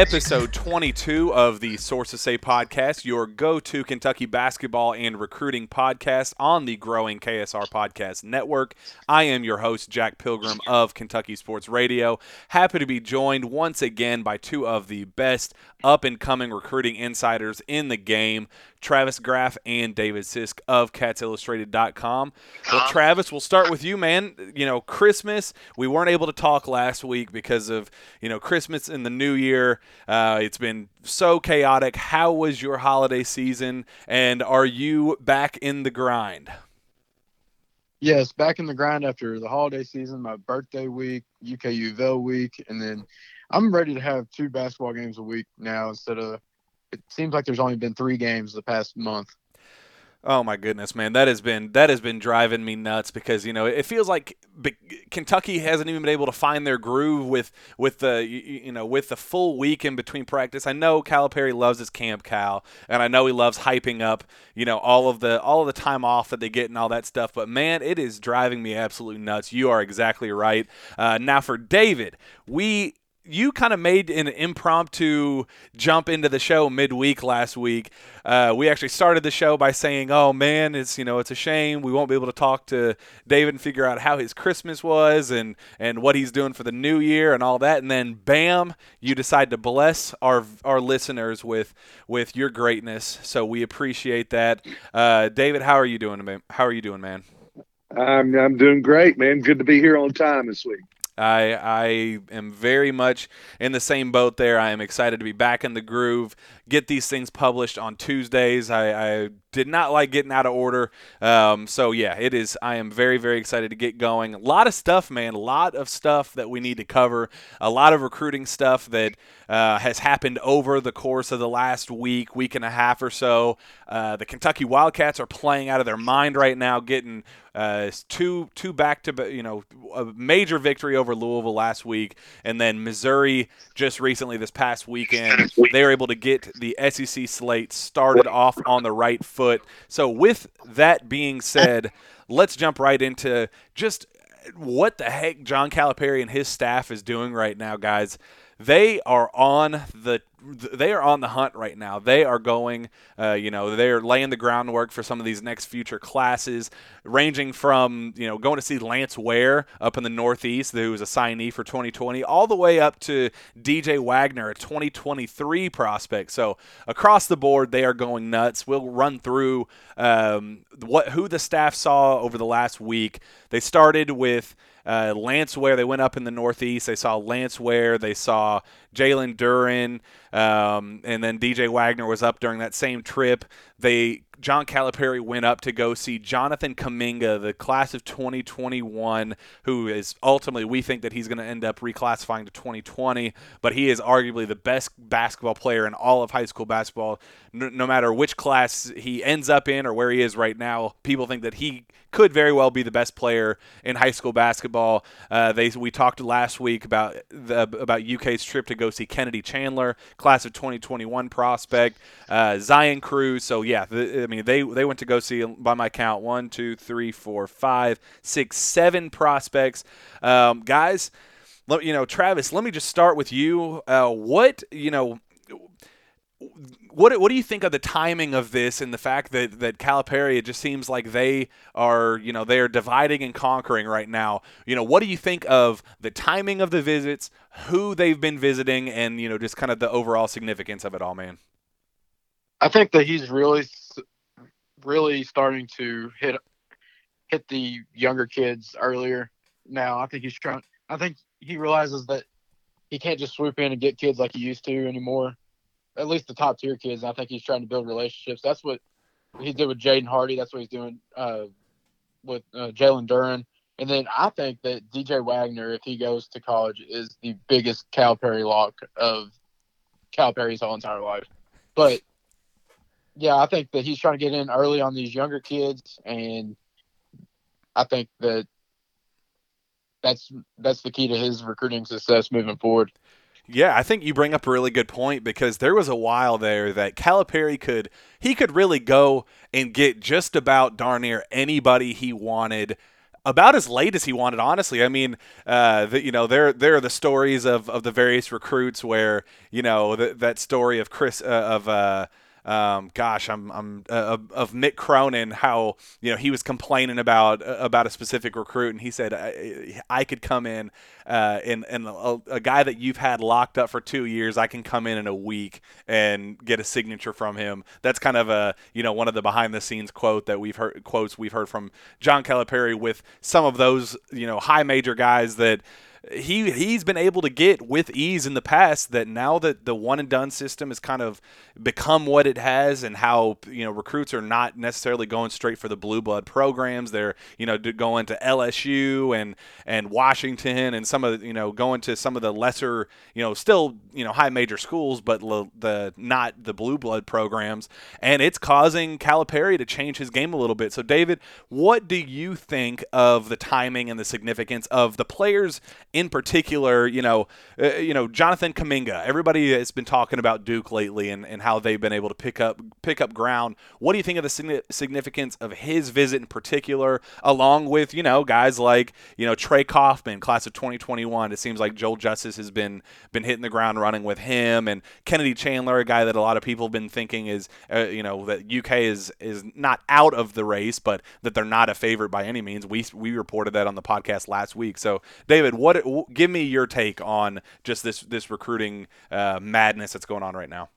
episode 22 of the Sources Say podcast, your go to Kentucky basketball and recruiting podcast on the growing KSR Podcast Network. I am your host, Jack Pilgrim of Kentucky Sports Radio. Happy to be joined once again by two of the best up and coming recruiting insiders in the game. Travis Graf and David Sisk of CatsIllustrated.com. Well, Travis, we'll start with you, man. You know, Christmas, we weren't able to talk last week because of, you know, Christmas and the New Year. Uh, it's been so chaotic. How was your holiday season, and are you back in the grind? Yes, back in the grind after the holiday season, my birthday week, UK UVL week, and then I'm ready to have two basketball games a week now instead of it seems like there's only been three games the past month. Oh my goodness, man, that has been that has been driving me nuts because you know it feels like Kentucky hasn't even been able to find their groove with with the you know with the full week in between practice. I know Calipari loves his camp Cal, and I know he loves hyping up you know all of the all of the time off that they get and all that stuff. But man, it is driving me absolutely nuts. You are exactly right. Uh, now for David, we you kind of made an impromptu jump into the show midweek last week. Uh, we actually started the show by saying, "Oh man, it's you know it's a shame we won't be able to talk to David and figure out how his Christmas was and and what he's doing for the new year and all that." And then, bam, you decide to bless our our listeners with with your greatness. So we appreciate that. Uh, David, how are you doing, man? How are you doing, man? I'm I'm doing great, man. Good to be here on time this week. I I am very much in the same boat there. I am excited to be back in the groove. Get these things published on Tuesdays. I, I did not like getting out of order. Um, so yeah, it is. I am very very excited to get going. A lot of stuff, man. A lot of stuff that we need to cover. A lot of recruiting stuff that uh, has happened over the course of the last week, week and a half or so. Uh, the Kentucky Wildcats are playing out of their mind right now, getting uh, two two back to you know a major victory over Louisville last week, and then Missouri just recently this past weekend they were able to get the SEC slate started off on the right foot. So with that being said, let's jump right into just what the heck John Calipari and his staff is doing right now, guys. They are on the they are on the hunt right now. They are going, uh, you know, they're laying the groundwork for some of these next future classes, ranging from, you know, going to see Lance Ware up in the Northeast, who was a signee for 2020, all the way up to DJ Wagner, a 2023 prospect. So across the board, they are going nuts. We'll run through um, what who the staff saw over the last week. They started with uh, Lance Ware. They went up in the Northeast. They saw Lance Ware. They saw Jalen Duren. Um, and then DJ Wagner was up during that same trip. They John Calipari went up to go see Jonathan Kuminga, the class of 2021, who is ultimately we think that he's going to end up reclassifying to 2020, but he is arguably the best basketball player in all of high school basketball. No, no matter which class he ends up in or where he is right now, people think that he could very well be the best player in high school basketball. Uh, they we talked last week about the, about UK's trip to go see Kennedy Chandler, class of 2021 prospect, uh, Zion Cruz. So yeah, I mean they they went to go see by my count one, two, three, four, five, six, seven prospects, um, guys. You know, Travis. Let me just start with you. Uh, what you know what what do you think of the timing of this and the fact that that Calipari it just seems like they are you know they are dividing and conquering right now. You know what do you think of the timing of the visits, who they've been visiting, and you know just kind of the overall significance of it all, man. I think that he's really really starting to hit hit the younger kids earlier. Now I think he's trying. I think he realizes that he can't just swoop in and get kids like he used to anymore at least the top tier kids. I think he's trying to build relationships. That's what he did with Jaden Hardy. That's what he's doing uh, with uh, Jalen Duren. And then I think that DJ Wagner, if he goes to college, is the biggest Calipari lock of Calipari's whole entire life. But yeah, I think that he's trying to get in early on these younger kids, and I think that that's that's the key to his recruiting success moving forward. Yeah, I think you bring up a really good point because there was a while there that Calipari could he could really go and get just about darn near anybody he wanted about as late as he wanted. Honestly, I mean, uh, the, you know, there there are the stories of, of the various recruits where you know the, that story of Chris uh, of. Uh, um, gosh, I'm, I'm uh, of Mick Cronin, how you know he was complaining about uh, about a specific recruit, and he said I, I could come in uh, and and a, a, guy that you've had locked up for two years, I can come in in a week and get a signature from him. That's kind of a you know one of the behind the scenes quote that we've heard quotes we've heard from John Calipari with some of those you know high major guys that he he's been able to get with ease in the past that now that the one and done system has kind of become what it has and how you know recruits are not necessarily going straight for the blue blood programs they're you know going to LSU and and Washington and some of you know going to some of the lesser you know still you know high major schools but the not the blue blood programs. And it's causing Calipari to change his game a little bit. So David what do you think of the timing and the significance of the players in particular, you know, uh, you know Jonathan Kuminga. Everybody has been talking about Duke lately and, and how they've been able to pick up pick up ground. What do you think of the significance of his visit in particular, along with you know guys like you know Trey Kaufman, class of 2021? It seems like Joel Justus has been been hitting the ground running with him, and Kennedy Chandler, a guy that a lot of people have been thinking is uh, you know that UK is is not out of the race, but that they're not a favorite by any means. We we reported that on the podcast last week. So David, what give me your take on just this this recruiting uh, madness that's going on right now.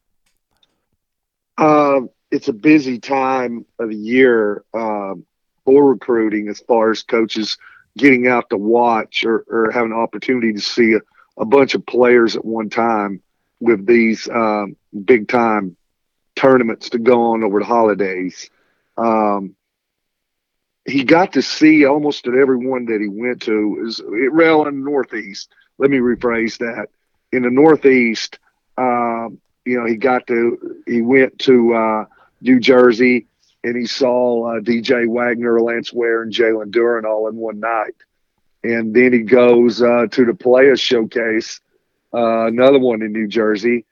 Uh, it's a busy time of the year um, for recruiting as far as coaches getting out to watch or, or have an opportunity to see a, a, bunch of players at one time with these um, big time tournaments to go on over the holidays. Um, he got to see almost at every one that he went to is well in the Northeast. Let me rephrase that. In the Northeast, um, you know, he got to he went to uh, New Jersey and he saw uh, DJ Wagner, Lance Ware, and Jalen Duren all in one night. And then he goes uh, to the Players Showcase, uh, another one in New Jersey,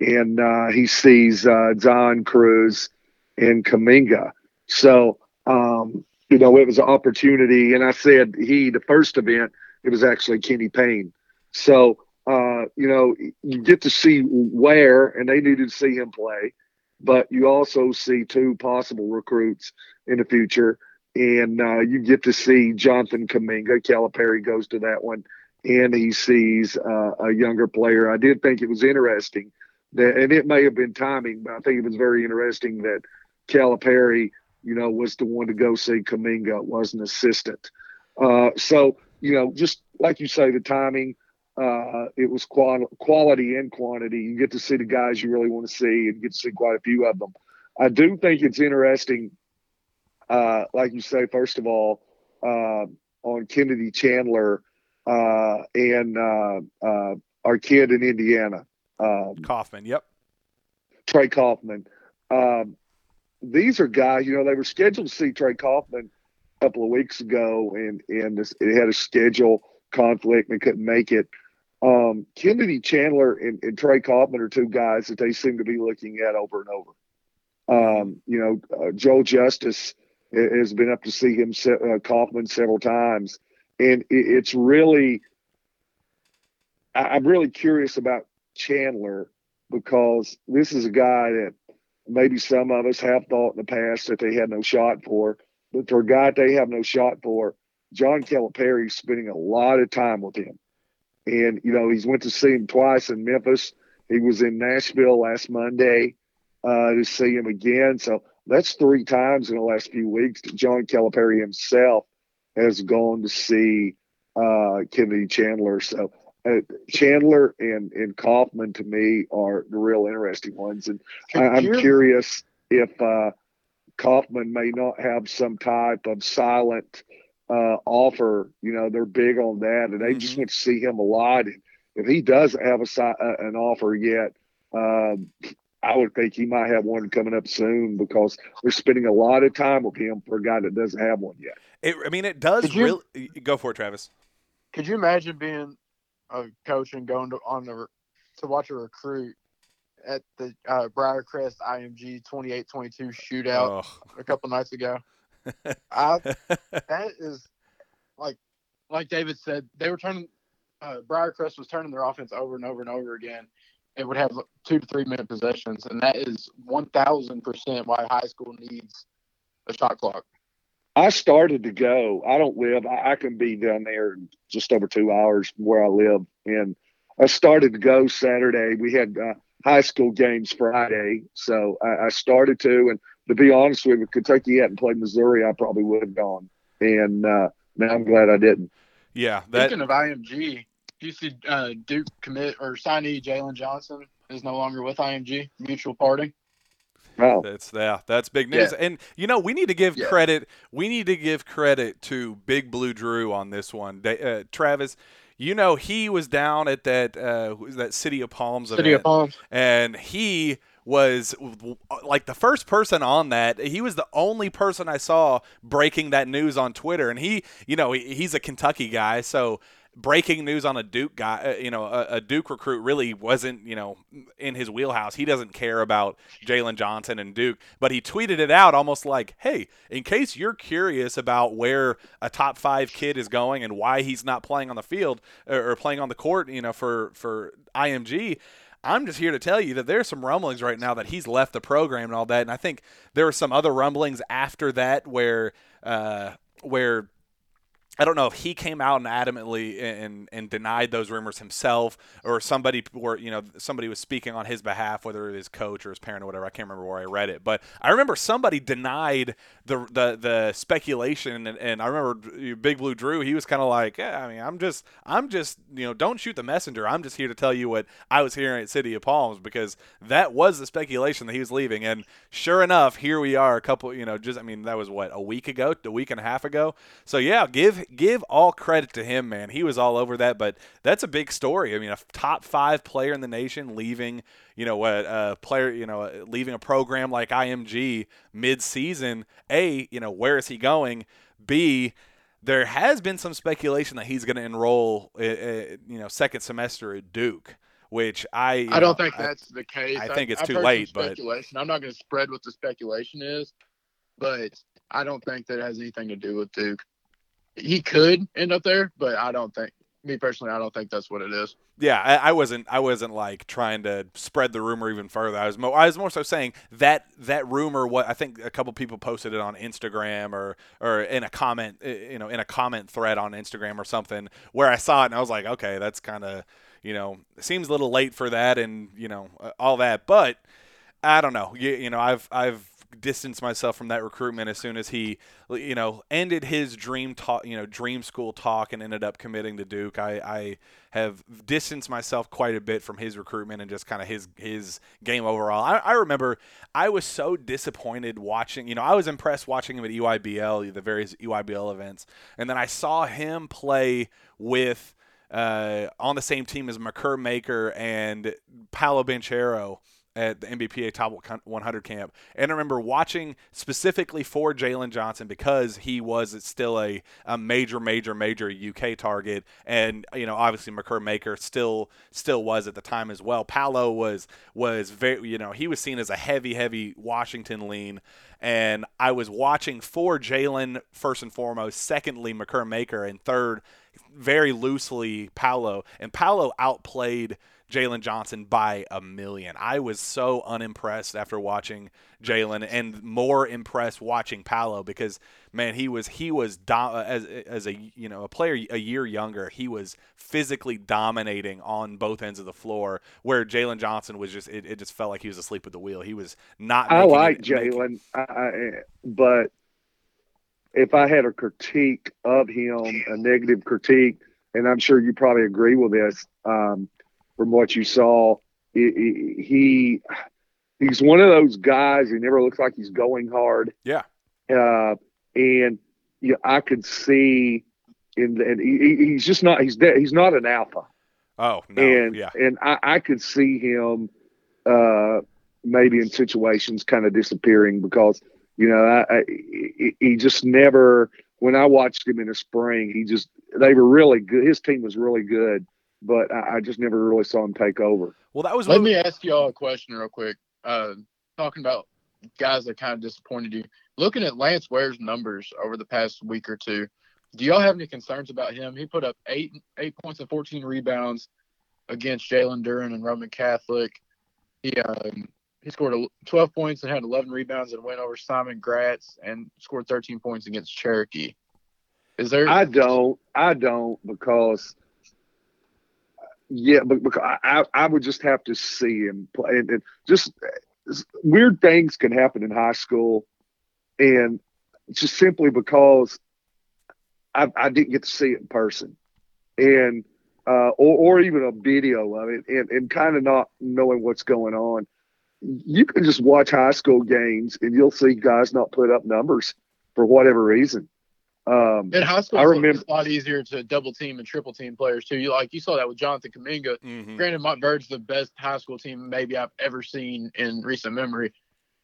and uh, he sees Zion Cruz and Kuminga. So um, you know, it was an opportunity. And I said he, the first event, it was actually Kenny Payne. So, uh, you know, you get to see where, and they needed to see him play, but you also see two possible recruits in the future. And uh, you get to see Jonathan Kuminga. Calipari goes to that one, and he sees uh, a younger player. I did think it was interesting that, and it may have been timing, but I think it was very interesting that Calipari – you know, was the one to go see Kuminga, was an assistant. Uh, so, you know, just like you say, the timing, uh, it was qual- quality and quantity. You get to see the guys you really want to see and get to see quite a few of them. I do think it's interesting, uh, like you say, first of all, uh, on Kennedy Chandler uh, and uh, our kid in Indiana. Um, Kaufman, yep. Trey Kaufman. Um, these are guys, you know, they were scheduled to see Trey Kaufman a couple of weeks ago, and and it had a schedule conflict and couldn't make it. Um, Kennedy Chandler and, and, Trey Kaufman are two guys that they seem to be looking at over and over. Um, you know, uh, Joel Justus has been up to see him uh, Kaufman several times, and it, it's really I, I'm really curious about Chandler because this is a guy that maybe some of us have thought in the past that they had no shot for. But for a guy they have no shot for, John Calipari's spending a lot of time with him. And, you know, he's went to see him twice in Memphis. He was in Nashville last Monday uh, to see him again. So that's three times in the last few weeks that John Calipari himself has gone to see uh, Kennedy Chandler. So uh, Chandler and and Kaufman to me are the real interesting ones, and I, am curious if uh, Kaufman may not have some type of silent uh, offer. You know, they're big on that, and they mm-hmm. just want to see him a lot. And if he doesn't have a uh, an offer yet, um, I would think he might have one coming up soon because they're spending a lot of time with him for a guy that doesn't have one yet. It, I mean, it does you, really go for it, Travis. Could you imagine being of coaching going to on the to watch a recruit at the uh, Briarcrest IMG 28-22 shootout oh. a couple nights ago. I, that is like like David said, they were turning. Uh, Briarcrest was turning their offense over and over and over again. It would have two to three minute possessions, and that is one thousand percent why high school needs a shot clock. I started to go. I don't live. I, I can be down there in just over two hours from where I live, and I started to go Saturday. We had uh, high school games Friday, so I, I started to. And to be honest with you, if Kentucky hadn't played Missouri, I probably would have gone. And uh, now I'm glad I didn't. Yeah. That, Speaking of IMG, do you see uh, Duke commit or signee Jalen Johnson is no longer with IMG mutual party? Wow. That's yeah, that's big news. Yeah. And you know, we need to give Yeah. credit. We need to give credit to Big Blue Drew on this one. They- Uh, Travis, you know, he was down at that uh, that City of Palms City event, of Palms. and he was like the first person on that. He was the only person I saw breaking that news on Twitter, and he, you know, he, he's a Kentucky guy, so breaking news on a Duke guy, uh, you know, a, a Duke recruit really wasn't, you know, in his wheelhouse. He doesn't care about Jalen Johnson and Duke, but he tweeted it out almost like, hey, in case you're curious about where a top five kid is going and why he's not playing on the field or, or playing on the court, you know, for, for IMG. I'm just here to tell you that there's some rumblings right now that he's left the program and all that, and I think there were some other rumblings after that where uh, where I don't know if he came out and adamantly and and denied those rumors himself, or somebody or you know somebody was speaking on his behalf, whether it was his coach or his parent or whatever. I can't remember where I read it, but I remember somebody denied the the the speculation, and, and I remember Big Blue Drew. He was kind of like, yeah, I mean, I'm just I'm just you know don't shoot the messenger. I'm just here to tell you what I was hearing at City of Palms because that was the speculation that he was leaving, and sure enough, here we are. A couple, you know, just I mean that was what a week ago, a week and a half ago. So yeah, give give all credit to him, man. He was all over that, but that's a big story. I mean, a top five player in the nation leaving, you know, what a player, you know, leaving a program like IMG mid-season. A, you know, where is he going? B, there has been some speculation that he's going to enroll, uh, uh, you know, second semester at Duke. Which I, I don't know, think that's the case. I think it's I've too late, but- speculation. I'm not going to spread what the speculation is, but I don't think that has anything to do with Duke. He could end up there, but I don't think. Me personally, I don't think that's what it is. Yeah, I, I wasn't. I wasn't like trying to spread the rumor even further. I was more. I was more so saying that that rumor. What I think a couple people posted it on Instagram or or in a comment, uh, you know, in a comment thread on Instagram or something where I saw it and I was like, okay, that's kind of, you know, seems a little late for that and you know all that. But I don't know. You, you know, I've I've distanced myself from that recruitment as soon as he, you know, ended his dream talk, you know, dream school talk and ended up committing to Duke. I, I have distanced myself quite a bit from his recruitment and just kind of his his game overall. I, I remember I was so disappointed watching. You know, I was impressed watching him at EYBL, the various EYBL events, and then I saw him play with. Uh, on the same team as Makur Maker and Paolo Banchero at the NBPA Top 100 camp. And I remember watching specifically for Jalen Johnson because he was still a, a major, major, major UK target. And, you know, obviously Makur Maker still still was at the time as well. Paolo was was very you know, he was seen as a heavy, heavy Washington lean. And I was watching for Jalen first and foremost, secondly Makur Maker, and third, very loosely Paolo. And Paolo outplayed Jalen Johnson by a million. I was so unimpressed after watching Jalen, and more impressed watching Paolo because man, he was he was do- as as a you know a player a year younger. He was physically dominating on both ends of the floor, where Jalen Johnson was just it, it just felt like he was asleep at the wheel. He was not. I like Jalen, but if I had a critique of him, a negative critique, and I'm sure you probably agree with this um, from what you saw, he, he he- he's one of those guys. He never looks like he's going hard. Yeah. uh, and yeah, I could see in the, and he, he- he's just not he's de- he's not an alpha Oh no, and yeah, and I, I could see him uh, maybe in situations kind of disappearing because you know I, I, he, he just never. When I watched him in the spring, he just they were really good. His team was really good, but I, I just never really saw him take over. well that was Let what- me ask y'all a question real quick. Uh, talking about guys that kind of disappointed you. Looking at Lance Ware's numbers over the past week or two, Do y'all have any concerns about him? He put up eight eight points and 14 rebounds against Jalen Duren and Roman Catholic. He um, he scored 12 points and had 11 rebounds and went over Simon Gratz and scored 13 points against Cherokee. Is there? I don't. I don't because yeah, but I, I would just have to see him play, and, and just weird things can happen in high school, and just simply because I, I didn't get to see it in person, and uh, or or even a video of it, and, and kind of not knowing what's going on. You can just watch high school games, and you'll see guys not put up numbers for whatever reason. Um, in high school, I remember it's a lot easier to double team and triple team players too. You like you saw that with Jonathan Kuminga. Mm-hmm. Granted, Montverde's the best high school team maybe I've ever seen in recent memory,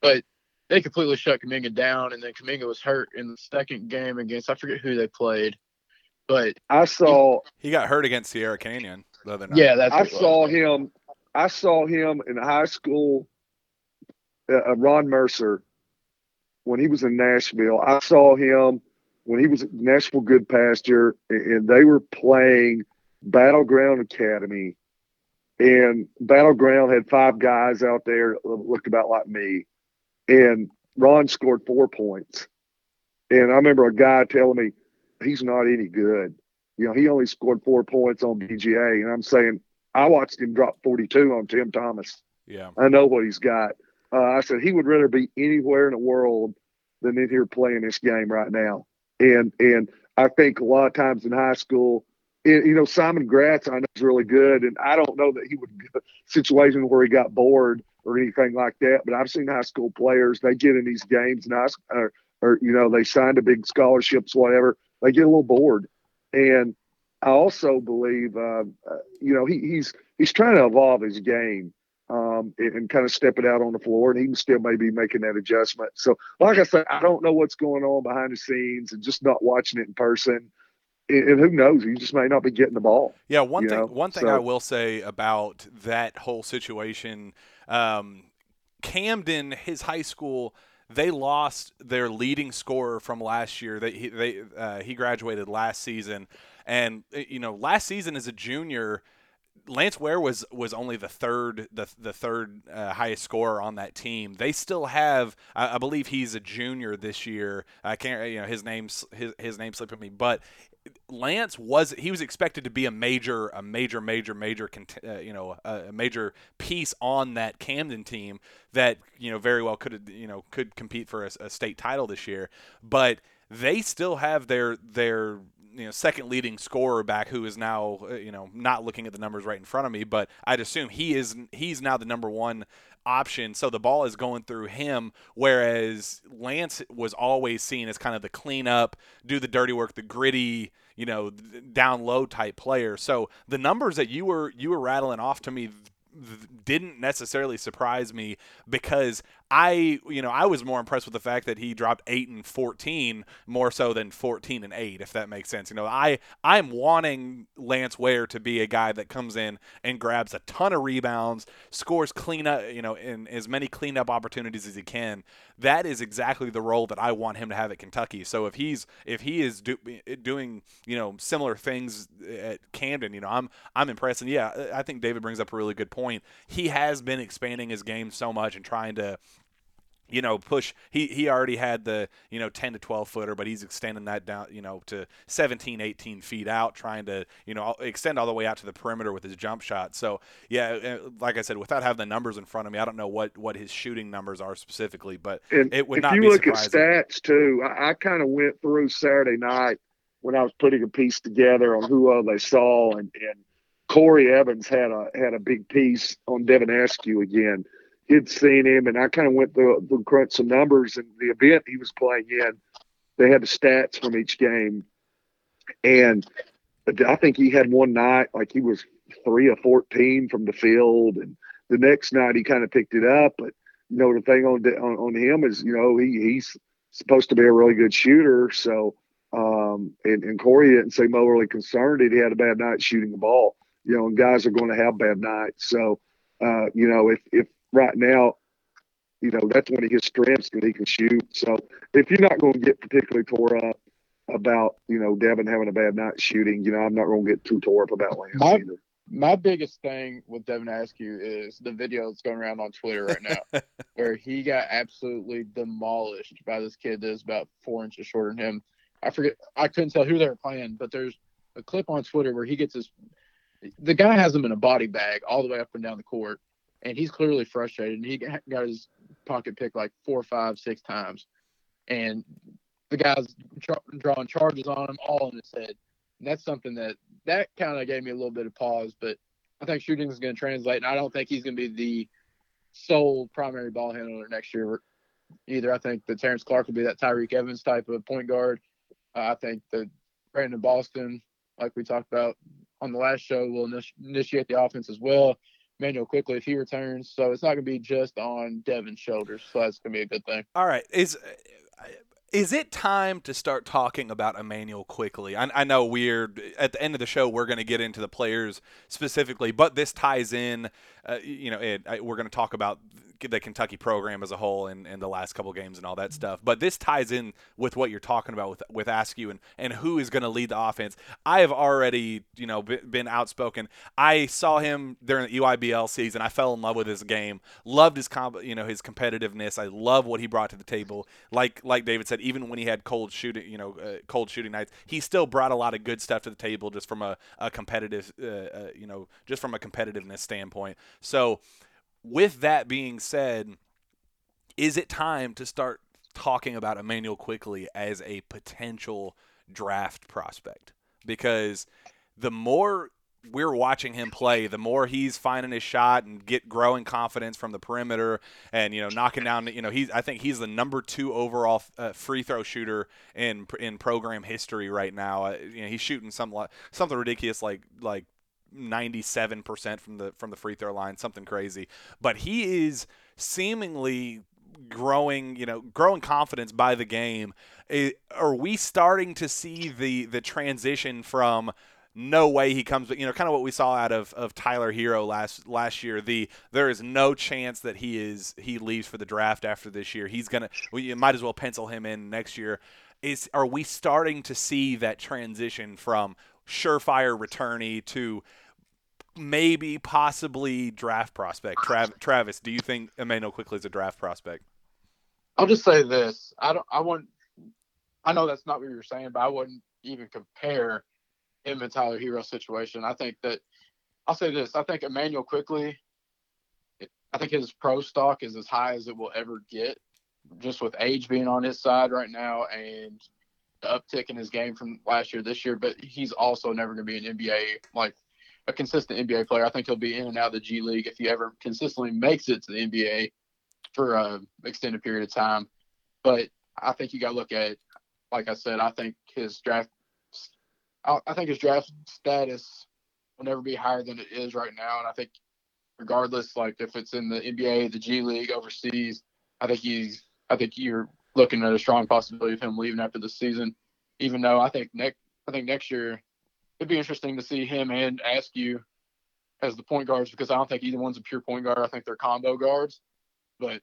but they completely shut Kuminga down. And then Kuminga was hurt in the second game against I forget who they played, but I saw he, he got hurt against Sierra Canyon the other night. Yeah, that's I saw him. I saw him in high school. Uh, Ron Mercer when he was in Nashville. I saw him when he was at Nashville Goodpasture, and they were playing Battleground Academy, and Battleground had five guys out there looked about like me, and Ron scored four points, and I remember a guy telling me he's not any good. You know, he only scored four points on BGA, and I'm saying I watched him drop 42 on Tim Thomas. Yeah, I know what he's got. Uh, I said he would rather be anywhere in the world than in here playing this game right now. And and I think a lot of times in high school, it, you know, Simon Gratz I know is really good, and I don't know that he would situation where he got bored or anything like that. But I've seen high school players they get in these games and I, or, or you know they signed a big scholarships, whatever. They get a little bored, and I also believe, uh, uh, you know, he, he's he's trying to evolve his game um, and, and, kind of step it out on the floor, and he can still maybe making that adjustment. So, like I said, I don't know what's going on behind the scenes, and just not watching it in person. And, and who knows? He just may not be getting the ball. Yeah, one thing. Know? One thing so, I will say about that whole situation, um, Camden, his high school they lost their leading scorer from last year. They he, they uh, he graduated last season, and you know last season as a junior, Lance Ware was was only the third the the third uh, highest scorer on that team. They still have, I, I, believe he's a junior this year. I can't, you know, his name's his his name slipping me, but Lance was he was expected to be a major a major major major uh, you know a, major piece on that Camden team that you know very well could you know could compete for a, a state title this year, but they still have their their you know second leading scorer back who is now uh, you know not looking at the numbers right in front of me, but I'd assume he is he's now the number one option. So the ball is going through him, whereas Lance was always seen as kind of the cleanup, do the dirty work, the gritty, you know, down low type player. So the numbers that you were you were rattling off to me didn't necessarily surprise me because I, you know, I was more impressed with the fact that he dropped eight and fourteen more so than fourteen and eight, if that makes sense. You know, I I'm wanting Lance Ware to be a guy that comes in and grabs a ton of rebounds, scores clean up, you know, in as many cleanup opportunities as he can. That is exactly the role that I want him to have at Kentucky. So if he's if he is do, eh, doing you know similar things at Camden, you know, I'm I'm impressed. And yeah, I think David brings up a really good point. He has been expanding his game so much and trying to you know, push. He he already had the you know 10 to 12 footer, but he's extending that down, you know, to 17, 18 feet out, trying to you know extend all the way out to the perimeter with his jump shot. So yeah, uh, like I said, without having the numbers in front of me, I don't know what what his shooting numbers are specifically, but and it would not. If you look surprising. at stats too, I, I kind of went through Saturday night when I was putting a piece together on who all they saw, and and Corey Evans had a had a big piece on Devin Askew again had seen him, and I kind of went through, through crunch some numbers. And the event he was playing in, they had the stats from each game, and I think he had one night like he was three or fourteen from the field, and the next night he kind of picked it up. But you know the thing on on, on him is you know he he's supposed to be a really good shooter, so. Um, and, and Corey didn't seem overly concerned that he had a bad night shooting the ball. You know, and guys are going to have bad nights. So, uh, you know, if if right now, you know, that's one of his strengths that he can shoot. So if you're not going to get particularly tore up, about you know Devin having a bad night shooting. You know, I'm not going to get too tore up about Lance My- either. My biggest thing with Devin Askew is the video that's going around on Twitter right now, where he got absolutely demolished by this kid that is about four inches shorter than him. I forget, I couldn't tell who they were playing, but there's a clip on Twitter where he gets his. The guy has him in a body bag all the way up and down the court, and he's clearly frustrated. And he got his pocket picked like four, five, six times, and the guy's tra- drawing charges on him all in his head. And that's something that that kind of gave me a little bit of pause, but I think shooting is going to translate, and I don't think he's going to be the sole primary ball handler next year either. I think that Terrence Clarke will be that Tyreke Evans type of point guard. Uh, I think that Brandon Boston, like we talked about on the last show, will initi- initiate the offense as well. Manuel Quickley if he returns, so it's not going to be just on Devin's shoulders. So that's going to be a good thing. All right, is is it time to start talking about Immanuel Quickley? I, I know we're at the end of the show. We're going to get into the players specifically, but this ties in. Uh, you know, it, I, we're going to talk about the Kentucky program as a whole and, and the last couple games and all that stuff. But this ties in with what you're talking about with with Askew and, and who is going to lead the offense. I have already you know been outspoken. I saw him during the EYBL season. I fell in love with his game. Loved his comp, you know his competitiveness. I love what he brought to the table. Like like David said, even when he had cold shooting you know uh, cold shooting nights, he still brought a lot of good stuff to the table just from a, a competitive uh, uh, you know just from a competitiveness standpoint. So with that being said, is it time to start talking about Immanuel Quickley as a potential draft prospect? Because the more we're watching him play, the more he's finding his shot and get growing confidence from the perimeter, and you know knocking down. You know he's I think he's the number two overall uh, free throw shooter in in program history right now. Uh, you know he's shooting some something ridiculous like like 97% from the from the free throw line, something crazy. But he is seemingly growing, you know, growing confidence by the game. Are we starting to see the the transition from no way he comes, you know, kind of what we saw out of, of Tyler Herro last last year. The there is no chance that he is he leaves for the draft after this year. He's gonna, you might as well pencil him in next year. Is are we starting to see that transition from surefire returnee to maybe possibly draft prospect. Trav- Travis, do you think Immanuel Quickley is a draft prospect? I'll just say this: I don't. I wouldn't. I know that's not what you're saying, but I wouldn't even compare him and Tyler situation. I think that I'll say this: I think Immanuel Quickley. I think his pro stock is as high as it will ever get, just with age being on his side right now and uptick in his game from last year this year. But he's also never going to be an NBA like a consistent NBA player. I think he'll be in and out of the G League if he ever consistently makes it to the NBA for an extended period of time. But I think you got to look at, like I said, I think his draft, I think his draft status will never be higher than it is right now. And I think, regardless, like if it's in the NBA, the G League, overseas, I think he's, I think you're looking at a strong possibility of him leaving after the season. Even though I think next, I think next year it'd be interesting to see him and Askew as the point guards because I don't think either one's a pure point guard. I think they're combo guards. But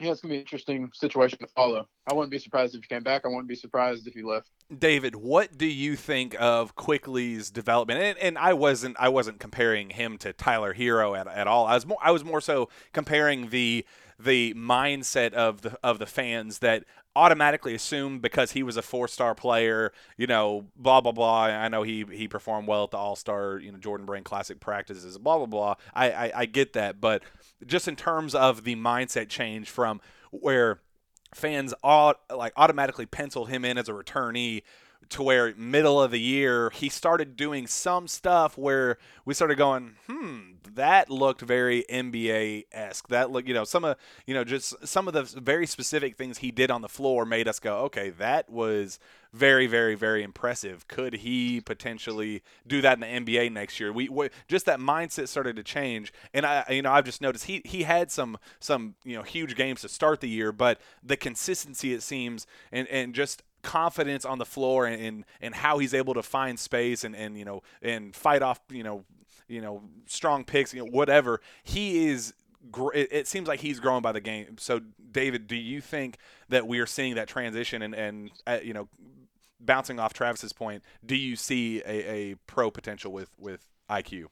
yeah, it's gonna be an interesting situation to follow. I wouldn't be surprised if he came back. I wouldn't be surprised if he left. David, what do you think of Quickley's development? And, and I wasn't I wasn't comparing him to Tyler Herro at, at all. I was more I was more so comparing the the mindset of the of the fans that automatically assume because he was a four star player, you know, blah blah blah. I know he he performed well at the All Star, you know, Jordan Brand Classic practices, blah blah blah. I, I I get that, but just in terms of the mindset change from where fans all like automatically penciled him in as a returnee to where middle of the year he started doing some stuff where we started going, hmm, that looked very NBA esque. That look, you know, some of you know just some of the very specific things he did on the floor made us go, okay, that was very, very, very impressive. Could he potentially do that in the NBA next year? We, we, just that mindset started to change, and I, you know, I've just noticed he he had some some you know huge games to start the year, but the consistency it seems, and and just confidence on the floor and, and, and how he's able to find space and, and you know and fight off you know you know strong picks you know whatever he is it seems like he's growing by the game so david do you think that we are seeing that transition and and uh, you know bouncing off Travis's point, do you see a, a pro potential with with IQ?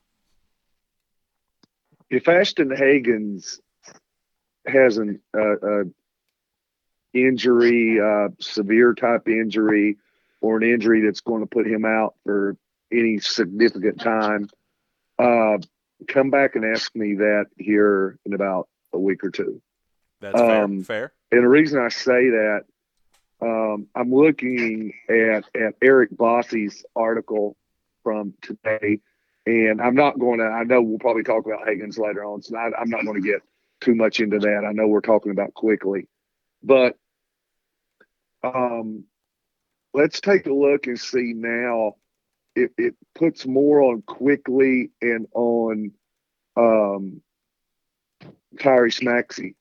If Ashton Hagans has an uh, uh, injury, uh, severe type injury, or an injury that's going to put him out for any significant time, uh, come back and ask me that here in about a week or two. That's fair. Um, fair. And the reason I say that, um, I'm looking at, at Erik Bossi's article from today, and I'm not going to, I know we'll probably talk about Hagans later on, so I, I'm not going to get too much into that. I know we're talking about Quickley, but um, let's take a look and see now. It, it puts more on Quickley and on um, Tyrese Maxey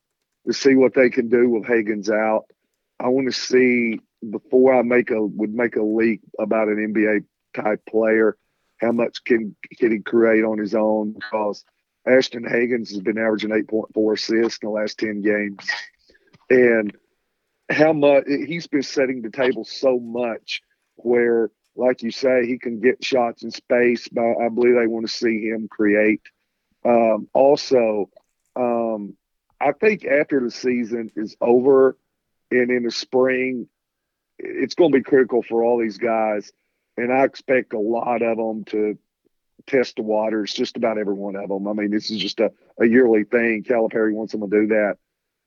to see what they can do with Hagans out. I want to see before I make a would make a leak about an NBA type player, how much can can he create on his own? Because Ashton Hagans has been averaging eight point four assists in the last ten games, and how much he's been setting the table so much where, like you say, he can get shots in space. But I believe they want to see him create. Um, also, um, I think after the season is over and in the spring, it's going to be critical for all these guys. And I expect a lot of them to test the waters, just about every one of them. I mean, this is just a, a yearly thing. Calipari wants them to do that.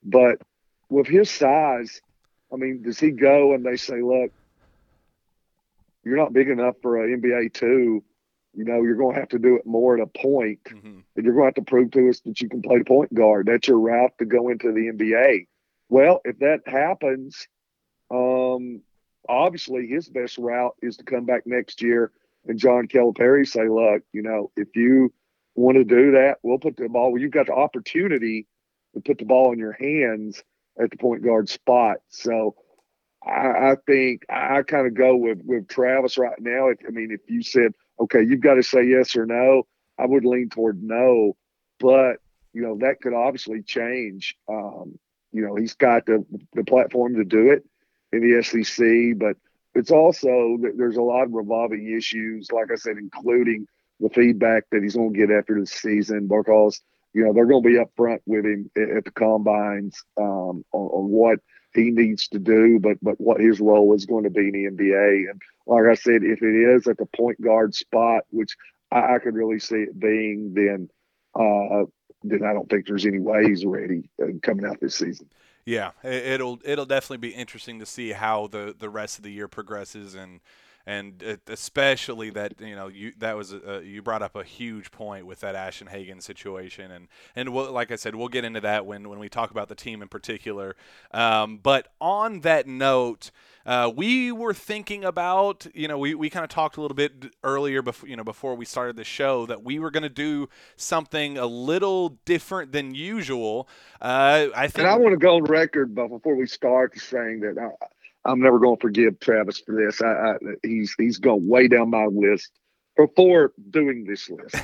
But with his size, I mean, does he go and they say, look, you're not big enough for an NBA two. You know, you're going to have to do it more at a point, mm-hmm. and you're going to have to prove to us that you can play point guard. That's your route to go into the NBA. Well, if that happens, um, obviously his best route is to come back next year and John Calipari say, look, you know, if you want to do that, we'll put the ball. Well, you've got the opportunity to put the ball in your hands at the point guard spot. So I, I think I kind of go with with Travis right now. I mean, if you said, okay, you've got to say yes or no, I would lean toward no. But you know that could obviously change. Um, you know, he's got the the platform to do it in the SEC, but it's also there's a lot of revolving issues, like I said, including the feedback that he's going to get after the season because you know they're going to be upfront with him at the combines um, on, on, what he needs to do, but but what his role is going to be in the NBA. And like I said, if it is at the point guard spot, which I, I could really see it being, then uh, then I don't think there's any way he's ready uh, coming out this season. Yeah, it'll it'll definitely be interesting to see how the the rest of the year progresses and and especially that you know you that was a, you brought up a huge point with that Ashton Hagen situation and and we'll, like I said we'll get into that when when we talk about the team in particular um, but on that note uh, we were thinking about, you know, we, we kind of talked a little bit earlier before, you know, before we started the show that we were going to do something a little different than usual. Uh, I think. And I want to go on record, but before we start, saying that I, I'm never going to forgive Travis for this. I, I, he's he's gone way down my list before doing this list.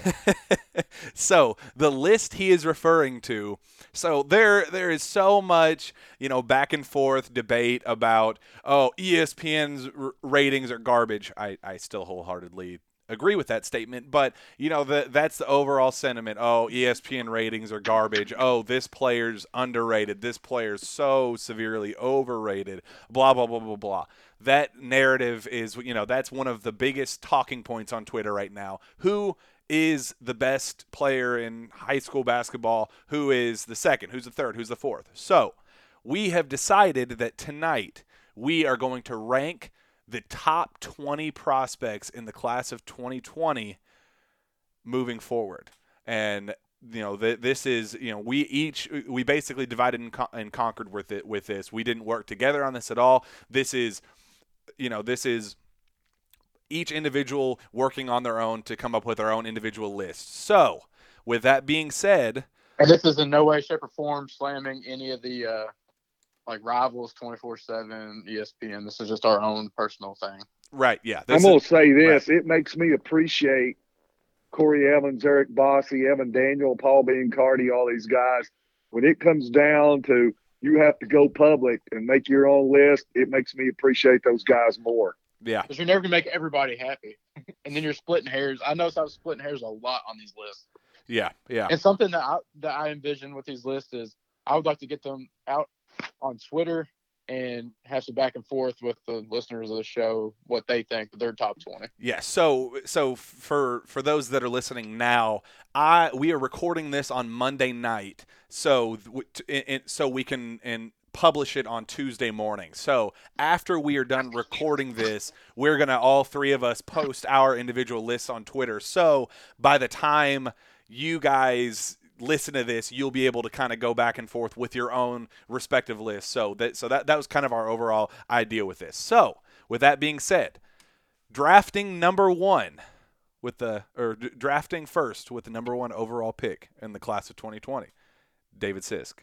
so the list he is referring to. So there there is so much you know back and forth debate about oh ESPN's r- ratings are garbage. I I still wholeheartedly agree with that statement, but you know the, that's the overall sentiment. Oh, ESPN ratings are garbage. Oh, this player's underrated. This player's so severely overrated. Blah blah blah blah blah that narrative is you know that's one of the biggest talking points on Twitter right now. Who is the best player in high school basketball? Who is the second? Who's the third? Who's the fourth? So, we have decided that tonight we are going to rank the top 20 prospects in the class of 2020 moving forward. And you know th- this is you know we each we basically divided and, con- and conquered with it with this we didn't work together on this at all this is you know, this is each individual working on their own to come up with their own individual list. So, with that being said, and this is in no way, shape, or form slamming any of the uh, like rivals, twenty four seven, ESPN. This is just our own personal thing. Right. Yeah. I'm gonna say this. Right. It makes me appreciate Corey Evans, Erik Bossi Evan Daniel, Paul Biancardi, all these guys. When it comes down to you have to go public and make your own list, it makes me appreciate those guys more. Yeah. Because you're never gonna make everybody happy, and then you're splitting hairs. I know I'm splitting hairs a lot on these lists. Yeah. Yeah. And something that I that I envision with these lists is I would like to get them out on Twitter and have some back and forth with the listeners of the show what they think their top 20 Yeah. So so for for those that are listening now, I we are recording this on Monday night, so so we can and publish it on Tuesday morning. So after we are done recording this, we're gonna all three of us post our individual lists on Twitter. So by the time you guys listen to this, you'll be able to kind of go back and forth with your own respective lists. So that so that that was kind of our overall idea with this. So with that being said, drafting number one with the or d- drafting first with the number one overall pick in the class of 2020, David Sisk.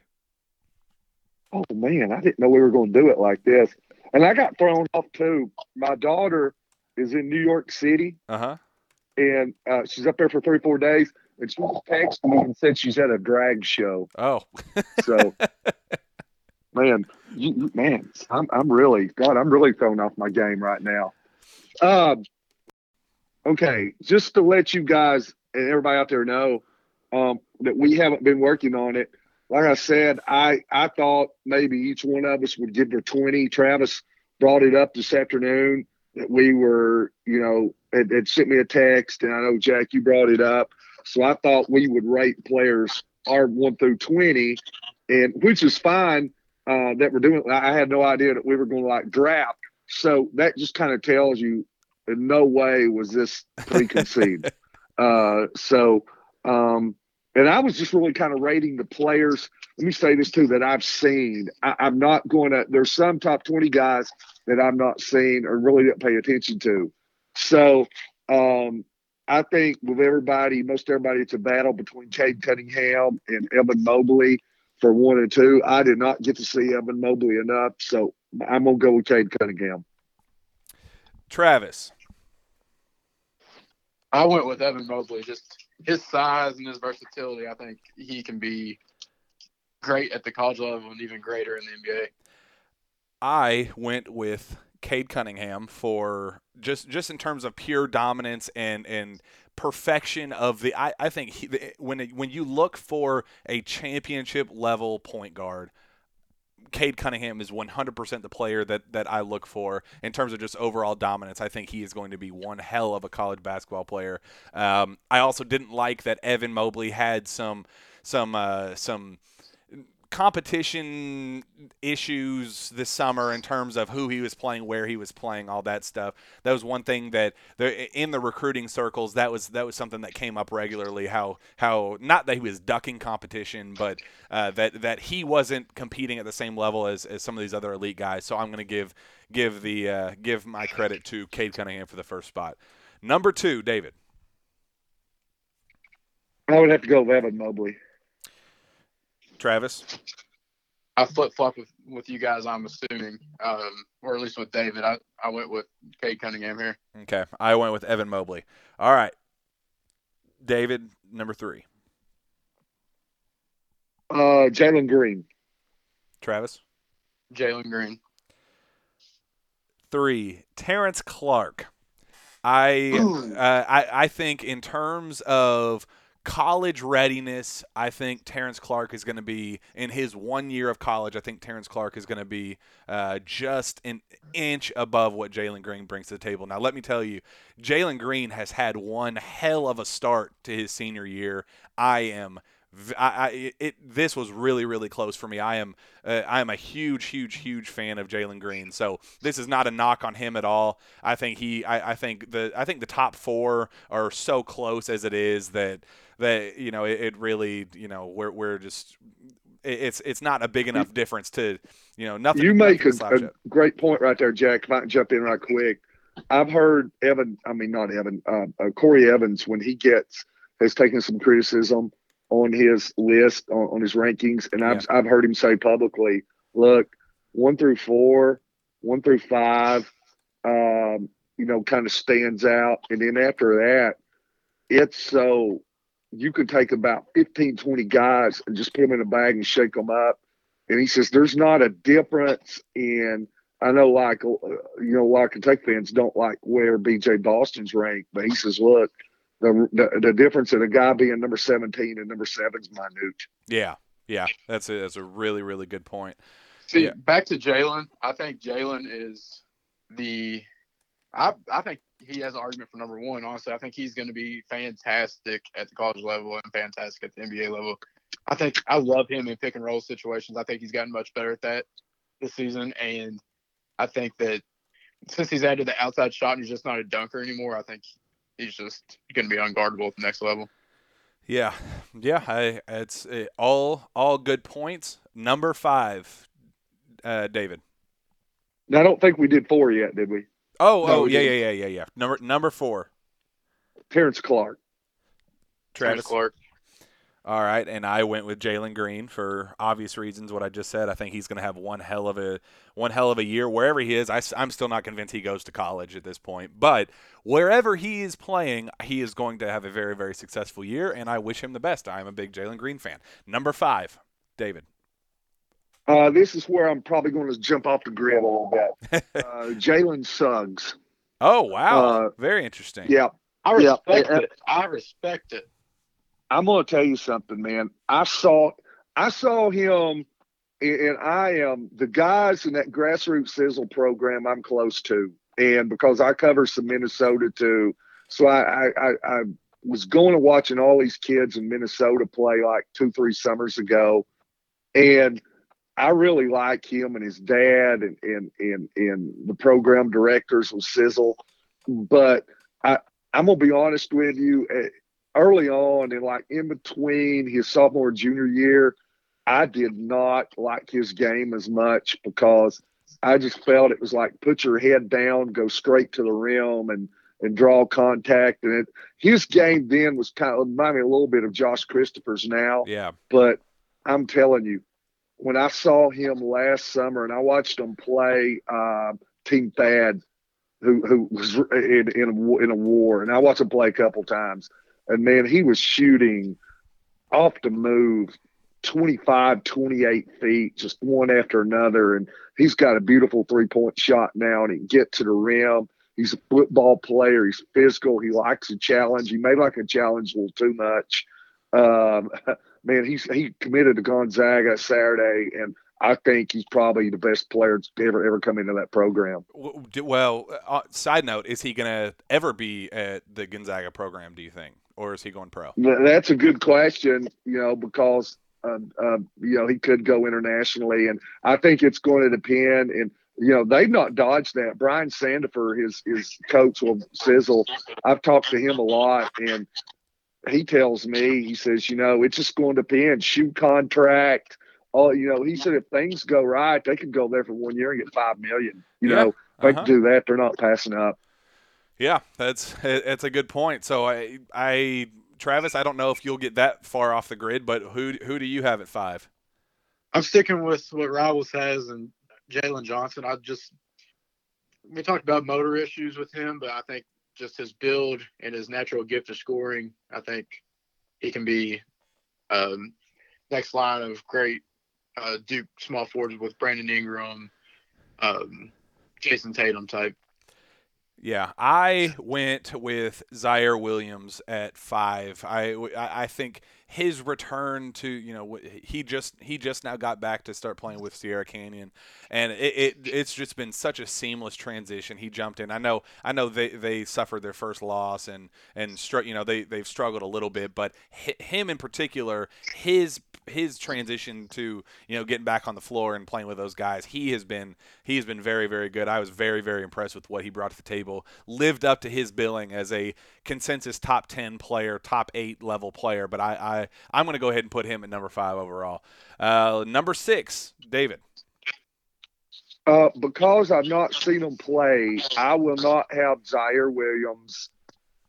Oh man, I didn't know we were going to do it like this, and I got thrown off too. My daughter is in New York City, Uh huh. and uh, she's up there for three, four days, and she just texted me and said she's at a drag show. Oh, So, man, you, man, I'm I'm really God, I'm really thrown off my game right now. Um, okay, just to let you guys and everybody out there know um, that we haven't been working on it. Like I said, I I thought maybe each one of us would give her 20. Travis brought it up this afternoon that we were, you know, had sent me a text, and I know Jack, you brought it up. So I thought we would rate players our one through 20, and which is fine uh, that we're doing. I had no idea that we were going to like draft. So that just kind of tells you in no way was this preconceived. uh, so, um, and I was just really kind of rating the players. Let me say this too that I've seen. I, I'm not going to, there's some top 20 guys that I'm not seeing or really didn't pay attention to. So, um, I think with everybody, most everybody, it's a battle between Cade Cunningham and Evan Mobley for one and two. I did not get to see Evan Mobley enough, so I'm gonna go with Cade Cunningham. Travis. I went with Evan Mobley. Just his size and his versatility. I think he can be great at the college level and even greater in the NBA. I went with Cade Cunningham for just just in terms of pure dominance and and perfection of the. I, I think he, when it, when you look for a championship level point guard, Cade Cunningham is 100% the player that that I look for in terms of just overall dominance. I think he is going to be one hell of a college basketball player. Um, I also didn't like that Evan Mobley had some some uh, some competition issues this summer in terms of who he was playing, where he was playing, all that stuff. That was one thing that there, in the recruiting circles that was that was something that came up regularly. How how not that he was ducking competition, but uh, that that he wasn't competing at the same level as, as some of these other elite guys. So I'm going to give give the uh, give my credit to Cade Cunningham for the first spot. Number two, David. I would have to go with Evan Mobley. Travis. I flip flop with, with you guys, I'm assuming, um, or at least with David. I, I went with Cade Cunningham here. Okay, I went with Evan Mobley. All right, David, number three. Uh, Jalen Green. Travis. Jalen Green. Three, Terrence Clarke. I, uh, I I think in terms of college readiness, I think Terrence Clarke is going to be in his one year of college. I think Terrence Clarke is going to be uh, just an inch above what Jalen Green brings to the table. Now, let me tell you, Jalen Green has had one hell of a start to his senior year. I am. I, I it this was really really close for me. I am uh, I am a huge huge huge fan of Jalen Green. So this is not a knock on him at all. I think he I, I think the I think the top four are so close as it is that that you know it, it really you know we're we're just it- it's it's not a big enough difference to you know nothing. You make a, a great point right there, Jack. If I can jump in right quick, I've heard Evan. I mean, not Evan. Uh, uh, Corey Evans when he gets has taken some criticism on his list on, on his rankings, and I've I've heard him say publicly, "Look, one through four, one through five, um, you know, kind of stands out, and then after that, it's so." You could take about 15, 20 guys and just put them in a bag and shake them up. And he says, there's not a difference in I know, like uh, you know, a lot of Kentucky fans don't like where BJ Boston's ranked, but he says, look, the the, the difference in a guy being number seventeen and number seven is minute. Yeah, yeah, that's a that's a really really good point. See, Yeah. back to Jalen. I think Jalen is the. I I think he has an argument for number one. Honestly, I think he's going to be fantastic at the college level and fantastic at the NBA level. I think I love him in pick and roll situations. I think he's gotten much better at that this season, and I think that since he's added the outside shot and he's just not a dunker anymore, I think he's just going to be unguardable at the next level. Yeah, yeah, I, it's uh, all all good points. Number five, uh, David. Now, I don't think we did four yet, did we? Oh, No, oh, yeah, yeah, yeah, yeah, yeah. Number number four, Terrence Clarke. Travis. Clarke. All right, and I went with Jalen Green for obvious reasons. What I just said, I think he's going to have one hell of a one hell of a year wherever he is. I, am still not convinced he goes to college at this point, but wherever he is playing, he is going to have a very very successful year, and I wish him the best. I'm a big Jalen Green fan. Number five, David. Uh, this is where I'm probably going to jump off the grid a little bit. Uh, Jalen Suggs. Oh wow, Uh, very interesting. Yeah, I respect and- it. I respect it. I'm going to tell you something, man. I saw, I saw him, and and I am the guys in that grassroots sizzle program. I'm close to, and because I cover some Minnesota too, so I, I, I, I was going to watching all these kids in Minnesota play like two, three summers ago, and I really like him and his dad and and and and the program directors with Sizzle, but I I'm gonna be honest with you. eh, Early on, and like in between his sophomore and junior year, I did not like his game as much because I just felt it was like put your head down, go straight to the rim, and and draw contact. And it, his game then was kind of remind me a little bit of Josh Christopher's now. Yeah, But I'm telling you, when I saw him last summer and I watched him play uh, Team Thad, who who was in in a, in a war, and I watched him play a couple times, and man, he was shooting off the move. 25, 28 feet, just one after another. And he's got a beautiful three point shot now, and he can get to the rim. He's a football player. He's physical. He likes a challenge. He may like a challenge a little too much. Um, man, he's he committed to Gonzaga Saturday, and I think he's probably the best player that's ever ever come into that program. Well, uh, side note: Is he going to ever be at the Gonzaga program? Do you think, or is he going pro? That's a good question, you know, because um, um, you know he could go internationally, and I think it's going to depend. And you know they've not dodged that. Brian Sandifer, his his coach will sizzle. I've talked to him a lot, and he tells me he says, you know, it's just going to depend. Shoe contract. Oh, you know, he said if things go right, they could go there for one year and get five million. You Yeah, know, if they uh-huh. can do that, they're not passing up. Yeah, that's that's a good point. So I, I, Travis, I don't know if you'll get that far off the grid, but who who do you have at five? I'm sticking with what Rivals has and Jalen Johnson. I just we talked about motor issues with him, but I think just his build and his natural gift of scoring, I think he can be um, next line of great uh, Duke small forwards with Brandon Ingram, um, Jayson Tatum type. Yeah, I went with Ziaire Williams at five. I, I I think his return to you know he just he just now got back to start playing with Sierra Canyon, and it, it it's just been such a seamless transition. He jumped in. I know I know they, they suffered their first loss and and str- you know they they've struggled a little bit, but hi- him in particular, his his transition to you know getting back on the floor and playing with those guys, he has been he has been very very good. I was very very impressed with what he brought to the table. Lived up to his billing as a consensus top ten player, top eight level player. But I, I I'm going to go ahead and put him at number five overall. Uh, number six, David. Uh, because I've not seen him play, I will not have Ziaire Williams,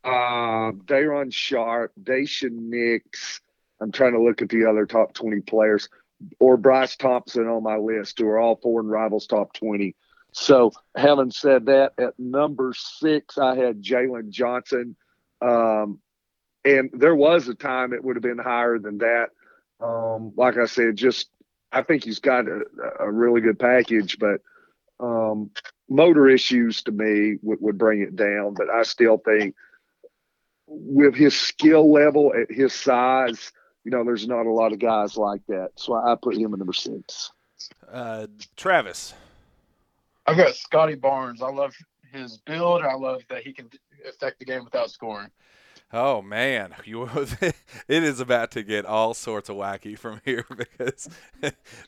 uh, Day'Ron Sharpe, Daishen Nix. I'm trying to look at the other top 20 players, or Bryce Thompson on my list, who are all foreign rivals top 20. So, having said that, at number six, I had Jalen Johnson. Um, and there was a time it would have been higher than that. Um, like I said, just I think he's got a, a really good package, but Um, motor issues to me would, would bring it down, but I still think with his skill level at his size, you know, there's not a lot of guys like that. So I put him at number six. Uh, Travis. I've got Scotty Barnes. I love his build. I love that he can affect the game without scoring. Oh man, you it is about to get all sorts of wacky from here because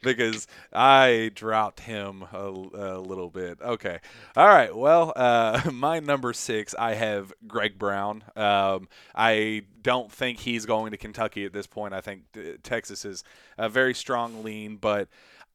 because I dropped him a, a little bit. Okay, all right. Well, uh, my number six, I have Greg Brown. Um, I don't think he's going to Kentucky at this point. I think uh, Texas is a very strong lean, but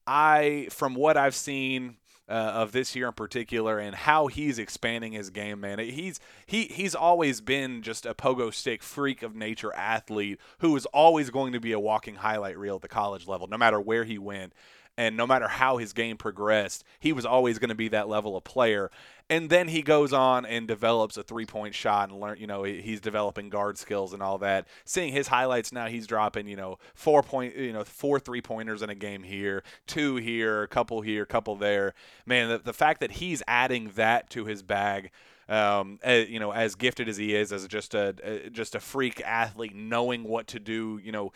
I, from what I've seen uh, of this year in particular and how he's expanding his game, man. He's he he's always been just a pogo stick freak of nature athlete who is always going to be a walking highlight reel at the college level, no matter where he went. And no matter how his game progressed, he was always going to be that level of player. And then he goes on and develops a three point shot and learn, you know, he's developing guard skills and all that. Seeing his highlights now, he's dropping, you know, four point, you know, four three pointers in a game here, two here, a couple here, a couple there. Man, the, the fact that he's adding that to his bag um, as, you know, as gifted as he is, as just a, just a freak athlete, knowing what to do, you know,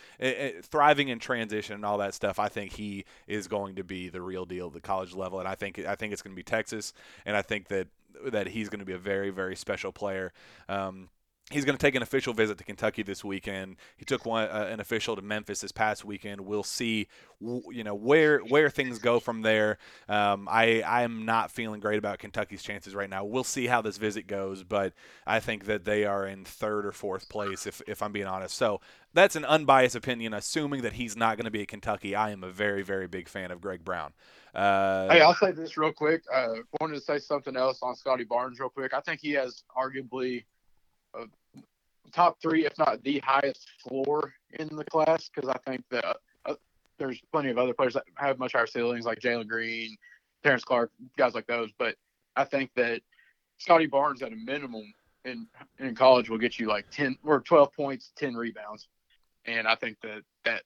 thriving in transition and all that stuff. I think he is going to be the real deal at the college level, and I think I think it's going to be Texas, and I think that that he's going to be a very very special player. Um, He's going to take an official visit to Kentucky this weekend. He took one uh, an official to Memphis this past weekend. We'll see, you know, where where things go from there. Um, I I am not feeling great about Kentucky's chances right now. We'll see how this visit goes, but I think that they are in third or fourth place if if I'm being honest. So that's an unbiased opinion. Assuming that he's not going to be at Kentucky, I am a very very big fan of Greg Brown. Uh, hey, I'll say this real quick. Uh, wanted to say something else on Scotty Barnes real quick. I think he has arguably top three, if not the highest floor in the class, because I think that uh, there's plenty of other players that have much higher ceilings, like Jalen Green, Terrence Clarke, guys like those. But I think that Scotty Barnes, at a minimum in in college, will get you like ten or twelve points, ten rebounds, and I think that that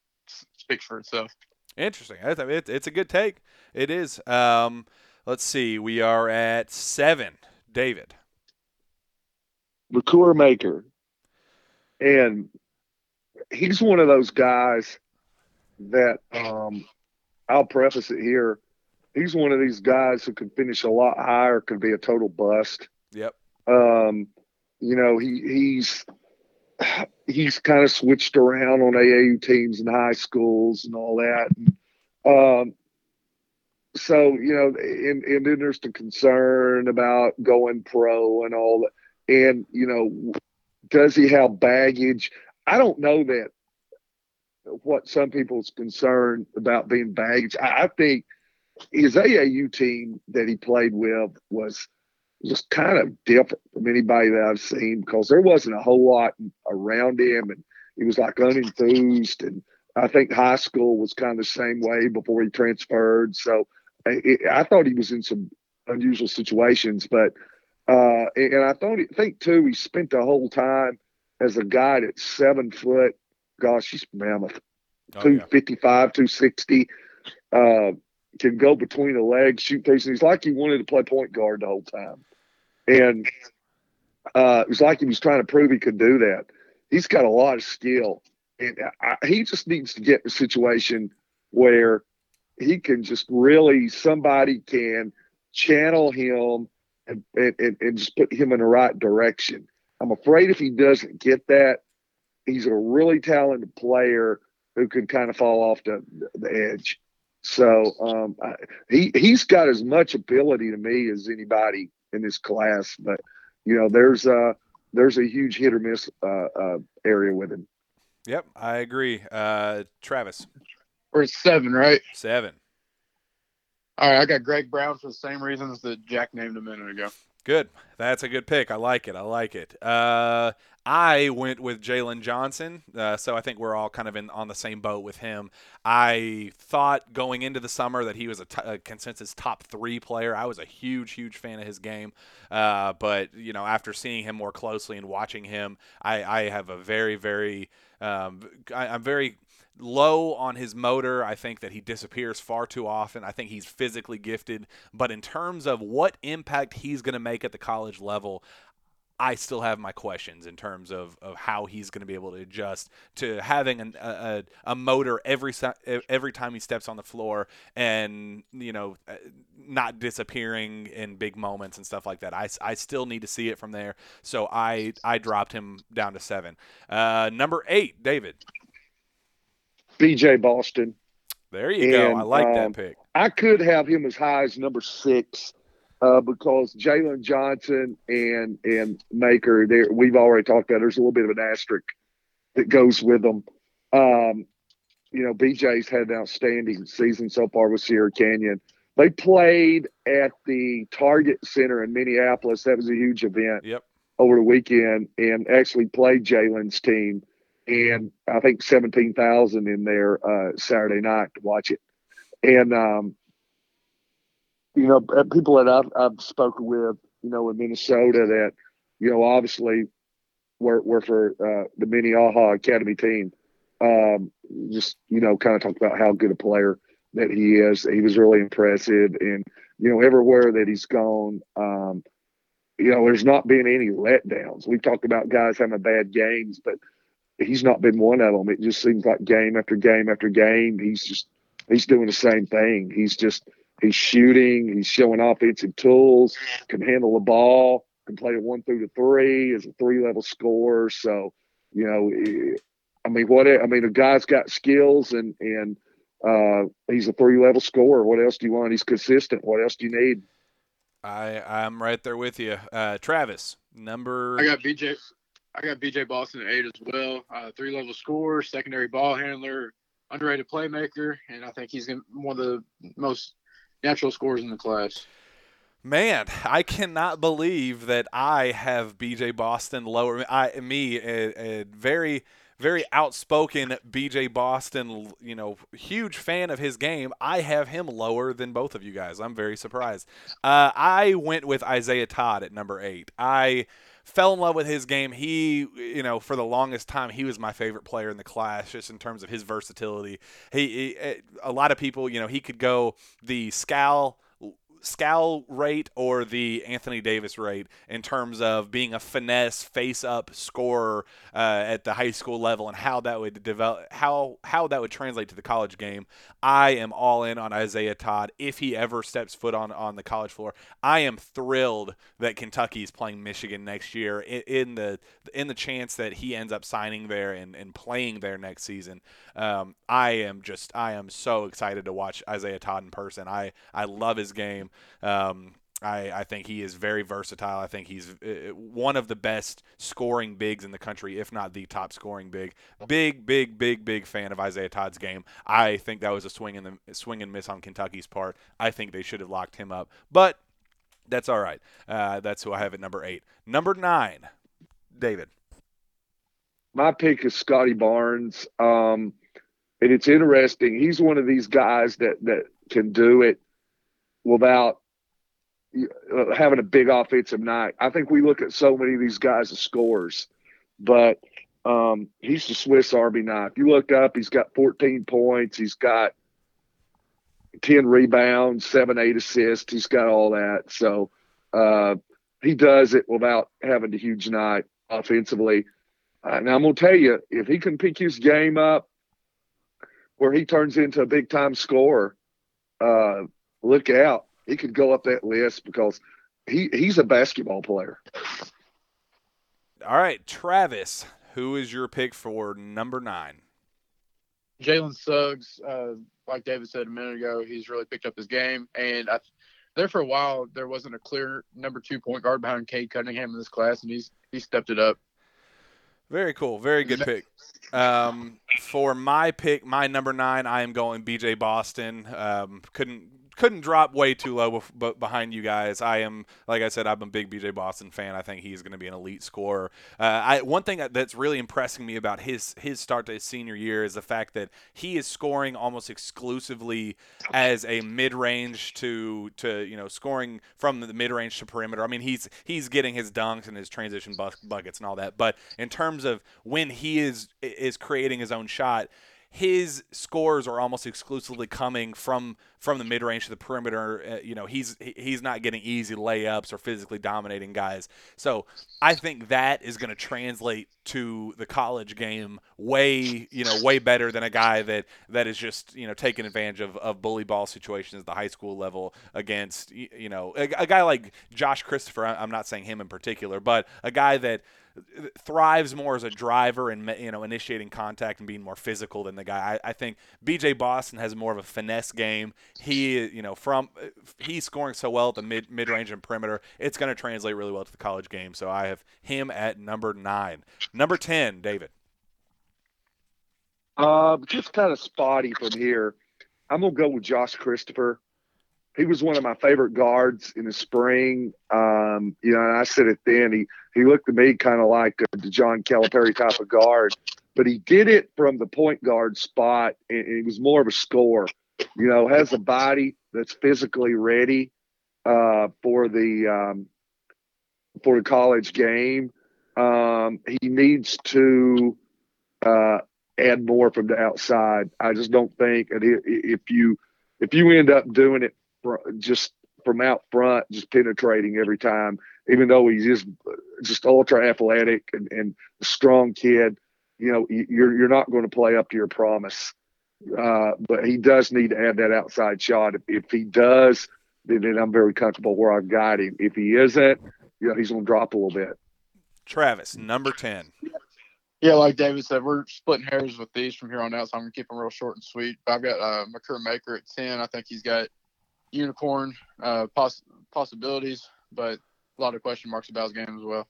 speaks for itself. Interesting. It's, a good take. It is. Um, let's see. We are at seven. David. Makur Maker. And he's one of those guys that um, I'll preface it here. He's one of these guys who can finish a lot higher, could be a total bust. Yep. Um, you know, he he's he's kind of switched around on AAU teams and high schools and all that. And, um, so you know, and, and then there's the concern about going pro and all that. And you know, does he have baggage? I don't know that. What some people's concern about being baggage. I, I think his AAU team that he played with was just kind of different from anybody that I've seen because there wasn't a whole lot around him, and he was like unenthused. And I think high school was kind of the same way before he transferred. So it, I thought he was in some unusual situations, but uh, and I thought, think too, he spent the whole time as a guy that's seven foot. Gosh, he's mammoth. Oh, 255, yeah. 260. Uh, can go between the legs, shoot threes. And he's like he wanted to play point guard the whole time. And uh, it was like he was trying to prove he could do that. He's got a lot of skill. And I, he just needs to get in a situation where he can just really, somebody can channel him and, and, and just put him in the right direction. I'm afraid if he doesn't get that, he's a really talented player who could kind of fall off the, the edge. So um, I, he he's got as much ability to me as anybody in this class, but you know there's a there's a huge hit or miss uh, uh, area with him. Yep, I agree. Uh, Travis, we're at seven, right? Seven. All right, I got Greg Brown for the same reasons that Jack named a minute ago. Good. That's a good pick. I like it. I like it. Uh, I went with Jalen Johnson, uh, so I think we're all kind of in on the same boat with him. I thought going into the summer that he was a, t- a consensus top three player. I was a huge, huge fan of his game, uh, but you know, after seeing him more closely and watching him, I, I have a very, very, um, I, I'm very low on his motor. I think that he disappears far too often. I think he's physically gifted, but in terms of what impact he's going to make at the college level, I still have my questions in terms of, of how he's going to be able to adjust to having an, a, a motor every every time he steps on the floor and you know uh, not disappearing in big moments and stuff like that. I, I still need to see it from there, so I I dropped him down to seven. Uh, number eight, David. BJ Boston. There you and, go. I like um, that pick. I could have him as high as number six uh, because Jalen Johnson and and Maker, there we've already talked about. There's a little bit of an asterisk that goes with them. Um, you know, BJ's had an outstanding season so far with Sierra Canyon. They played at the Target Center in Minneapolis. That was a huge event yep. over the weekend, and actually played Jalen's team. And I think seventeen thousand in there uh, Saturday night to watch it. And um, you know, uh, people that I've, I've spoken with, you know, in Minnesota that, you know, obviously were, were for uh, the Minnehaha Academy team. Um, just, you know, kind of talk about how good a player that he is. He was really impressive. And, you know, everywhere that he's gone, um, you know, there's not been any letdowns. We've talked about guys having bad games, but he's not been one of them. It just seems like game after game after game, he's just, he's doing the same thing. He's just, He's shooting. He's showing offensive tools. Can handle the ball. Can play a one through to three. Is a three level scorer. So, you know, I mean, what? I mean, a guy's got skills and and uh, he's a three level scorer. What else do you want? He's consistent. What else do you need? I I'm right there with you, uh, Travis. Number. I got BJ. I got BJ Boston at eight as well. Uh, three level scorer, secondary ball handler, underrated playmaker, and I think he's one of the most natural scores in the class. Man, I cannot believe that I have BJ Boston lower. I me a, a very very outspoken BJ Boston, you know, huge fan of his game. I have him lower than both of you guys. I'm very surprised. Uh, I went with Isaiah Todd at number eight. I fell in love with his game. He, you know, for the longest time, he was my favorite player in the class, just in terms of his versatility. He, he eh, a lot of people, you know, he could go the Skal Skal rate or the Anthony Davis rate in terms of being a finesse face up scorer uh, at the high school level and how that would develop how how that would translate to the college game. I am all in on Isaiah Todd if he ever steps foot on on the college floor. I am thrilled that Kentucky is playing Michigan next year in, in the in the chance that he ends up signing there and, and playing there next season. Um, I am just I am so excited to watch Isaiah Todd in person. I I love his game. Um, I, I, think he is very versatile. I think he's uh, one of the best scoring bigs in the country, if not the top scoring big. Big, big, big, big fan of Isaiah Todd's game. I think that was a swing in the swing and miss on Kentucky's part. I think they should have locked him up, but that's all right. Uh, that's who I have at number eight. Number nine, David. My pick is Scotty Barnes, um, and it's interesting. He's one of these guys that that can do it without uh, having a big offensive night. I think we look at so many of these guys as scores, but um, he's the Swiss Army knife. You look up, he's got 14 points, he's got 10 rebounds, seven, eight assists, he's got all that. So uh, he does it without having a huge night offensively. Uh, and I'm to tell you, if he can pick his game up where he turns into a big time scorer, uh, look out he could go up that list because he he's a basketball player. All right, Travis, who is your pick for number nine? Jalen Suggs, uh, like David said a minute ago, he's really picked up his game, and I, there for a while there wasn't a clear number two point guard behind Cade Cunningham in this class, and he's he stepped it up. Very cool. Very good pick. Um, for my pick, my number nine, I am going BJ Boston. Um, couldn't couldn't drop way too low but behind you guys. I am, like I said, I'm a big BJ Boston fan. I think he's going to be an elite scorer. Uh, I, one thing that's really impressing me about his his start to his senior year is the fact that he is scoring almost exclusively as a mid range to to you know scoring from the mid range to perimeter. I mean, he's he's getting his dunks and his transition buckets and all that, but in terms of when he is is creating his own shot his scores are almost exclusively coming from from the mid range to the perimeter. Uh, you know, he's he's not getting easy layups or physically dominating guys. So I think that is going to translate to the college game way you know way better than a guy that that is just you know taking advantage of, of bully ball situations at the high school level against you know a, a guy like Josh Christopher. I'm not saying him in particular, but a guy that thrives more as a driver and you know initiating contact and being more physical than the guy. I, I, think B.J. Boston has more of a finesse game. He you know from he's scoring so well at the mid mid range and perimeter. It's going to translate really well to the college game. So I have him at number nine. Number ten, David. Uh, just kind of spotty from here. I'm gonna go with Josh Christopher he was one of my favorite guards in the spring. Um, you know, and I said it then. He he looked to me kind of like the John Calipari type of guard, but he did it from the point guard spot, and, and he was more of a scorer. You know, has a body that's physically ready uh, for the um, for the college game. Um, he needs to uh, add more from the outside. I just don't think, and if you if you end up doing it just from out front, just penetrating every time. Even though he's just just ultra athletic and, and a strong kid, you know, you're you're not going to play up to your promise. Uh, but he does need to add that outside shot. If, if he does, then, then, I'm very comfortable where I've got him. If he isn't, you know, he's going to drop a little bit. Travis, number ten. Yeah, like David said, we're splitting hairs with these from here on out, so I'm gonna keep them real short and sweet. But I've got uh, Makur Maker at ten. I think he's got unicorn uh, poss- possibilities, but a lot of question marks about his game as well.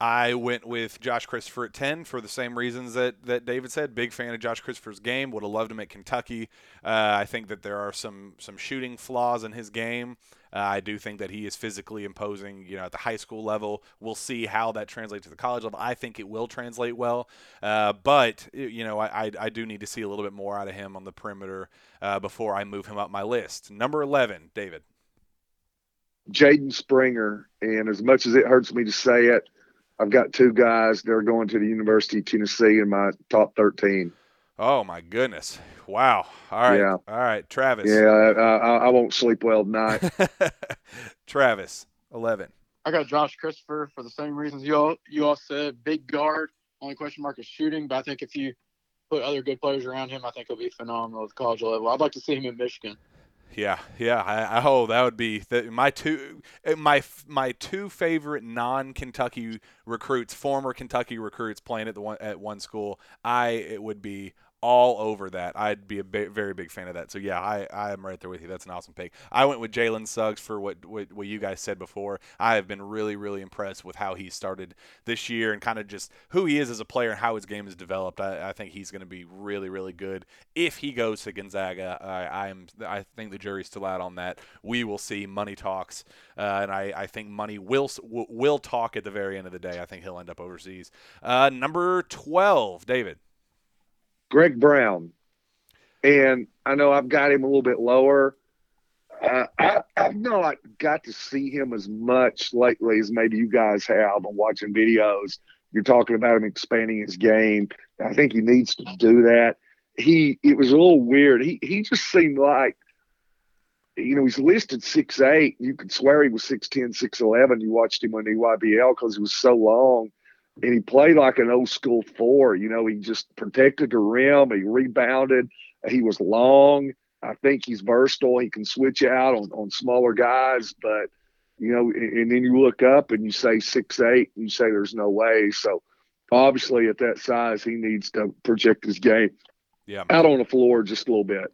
I went with Josh Christopher at 10 for the same reasons that, that David said. Big fan of Josh Christopher's game. Would have loved him at Kentucky. Uh, I think that there are some some shooting flaws in his game. Uh, I do think that he is physically imposing, you know, at the high school level. We'll see how that translates to the college level. I think it will translate well, uh, but you know, I, I, do need to see a little bit more out of him on the perimeter uh, before I move him up my list. Number eleven, David. Jaden Springer, and as much as it hurts me to say it, I've got two guys that are going to the University of Tennessee in my top 13. Oh my goodness! Wow. All right. Yeah. All right, Travis. Yeah, I, I won't sleep well tonight. Travis, eleven. I got Josh Christopher for the same reasons you all you all said. Big guard. Only question mark is shooting, but I think if you put other good players around him, I think he'll be phenomenal at the college level. I'd like to see him in Michigan. Yeah, yeah. I, I oh, that would be my two eh, my my two favorite non Kentucky recruits, former Kentucky recruits playing at the one at one school. I it would be all over that. I'd be a very big fan of that. So yeah, I, I am right there with you. That's an awesome pick. I went with Jalen Suggs for what, what, what you guys said before. I have been really really impressed with how he started this year and kind of just who he is as a player and how his game has developed. I, I think he's going to be really really good if he goes to Gonzaga. I, I am I think the jury's still out on that. We will see. Money talks, uh, and I, I think money will will talk at the very end of the day. I think he'll end up overseas. Uh, number twelve, David. Greg Brown, and I know I've got him a little bit lower. Uh, I, I've not got to see him as much lately as maybe you guys have on watching videos. You're talking about him expanding his game. I think he needs to do that. He it was a little weird. He he just seemed like you know, he's listed six eight. You could swear he was 6'10, 6'11. You watched him on EYBL because he was so long and he played like an old school four. You know, he just protected the rim, he rebounded, he was long. I think he's versatile. He can switch out on, on smaller guys, but you know, and, and then you look up and you say six eight, and you say there's no way. So obviously, at that size, he needs to project his game. Yeah, out on the floor just a little bit.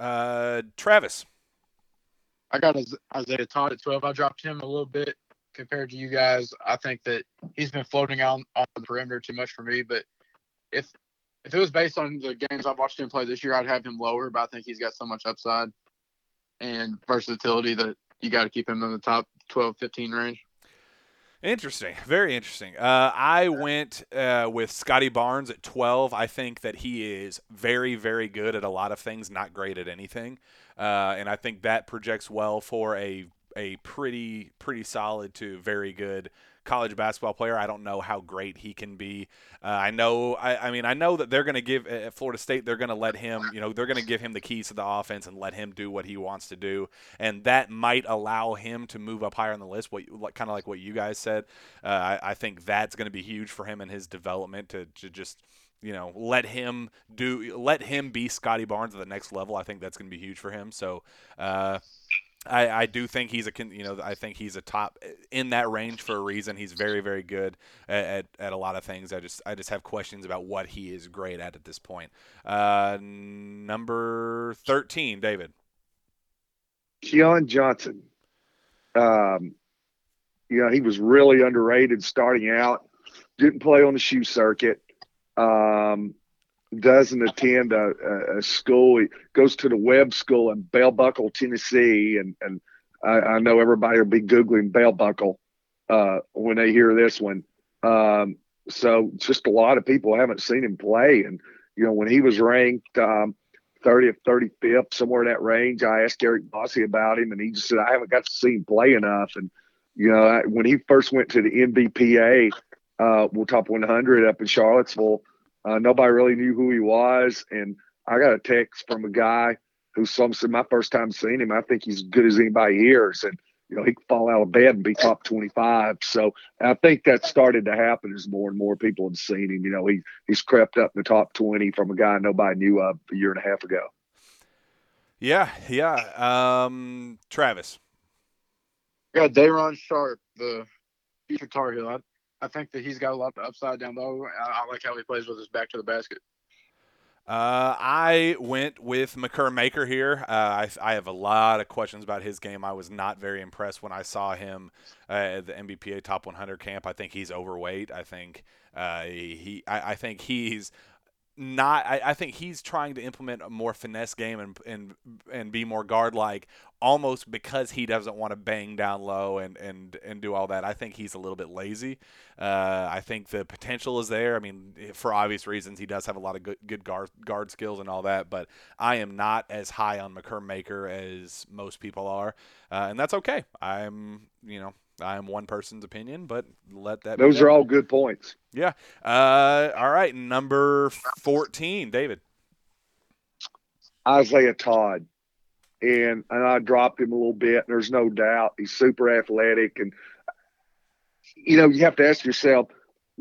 Uh, Travis. I got Isaiah Todd at 12. I dropped him a little bit compared to you guys. I think that he's been floating out on the perimeter too much for me. But if if it was based on the games I've watched him play this year, I'd have him lower. But I think he's got so much upside and versatility that you got to keep him in the top 12, 15 range. Interesting, very interesting. Uh, I went uh, with Scotty Barnes at 12. I think that he is very, very good at a lot of things, not great at anything, uh, and I think that projects well for a a pretty pretty solid to very good college basketball player. I don't know how great he can be. Uh, I know. I, I, mean, I know that they're going to give at Florida State. They're going to let him. You know, they're going to give him the keys to the offense and let him do what he wants to do, and that might allow him to move up higher on the list. What kind of like what you guys said. Uh, I, I think that's going to be huge for him and his development to, to just you know, let him do, let him be Scotty Barnes at the next level. I think that's going to be huge for him. So, uh, I, I do think he's a you know I think he's a top in that range for a reason. He's very very good at, at, at, a lot of things. I just I just have questions about what he is great at at this point. Uh, number thirteen, David. Keon Johnson. Um, you know he was really underrated starting out. Didn't play on the shoe circuit. Um, doesn't attend a, a, school. He goes to the Webb School in Bell Buckle, Tennessee, and and I, I know everybody will be googling Bell Buckle uh, when they hear this one. Um, so just a lot of people haven't seen him play, and you know when he was ranked um, 30th, 35th, somewhere in that range, I asked Erik Bossi about him, and he just said I haven't got to see him play enough. And you know I, when he first went to the NBPA, uh, well, top 100 up in Charlottesville uh, nobody really knew who he was, and I got a text from a guy who some said my first time seeing him. I think he's as good as anybody here. Said you know he could fall out of bed and be top twenty five. So I think that started to happen as more and more people have seen him. You know he he's crept up in the top twenty from a guy nobody knew of a year and a half ago. Yeah, yeah. Um, Travis. Yeah, Day'Ron Sharpe, the future Tar Heel. I, think that he's got a lot of upside down low. I, I like how he plays with his back to the basket. Uh, I went with Makur Maker here. Uh, I, I, have a lot of questions about his game. I was not very impressed when I saw him uh, at the NBPA Top 100 camp. I think he's overweight. I think uh, he. I, I, think he's not I, I, think he's trying to implement a more finesse game and and and be more guard like almost because he doesn't want to bang down low and and and do all that. I think he's a little bit lazy. Uh, I think the potential is there. I mean, for obvious reasons, he does have a lot of good good guard guard skills and all that. But I am not as high on Makur Maker as most people are, uh, and that's okay. I'm you know I am one person's opinion, but let that. Those are all good points. Yeah. Uh, all right, number fourteen, David. Isaiah Todd, and and I dropped him a little bit. There's no doubt he's super athletic, and you know you have to ask yourself,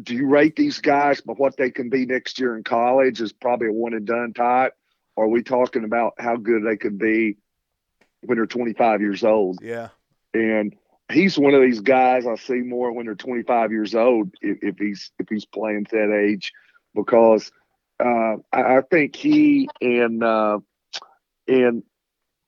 do you rate these guys by what they can be next year in college? Is probably a one and done type, or are we talking about how good they could be when they're 25 years old? Yeah. And he's one of these guys I see more when they're 25 years old if, if he's if he's playing that age because uh, I, I, think he and uh, and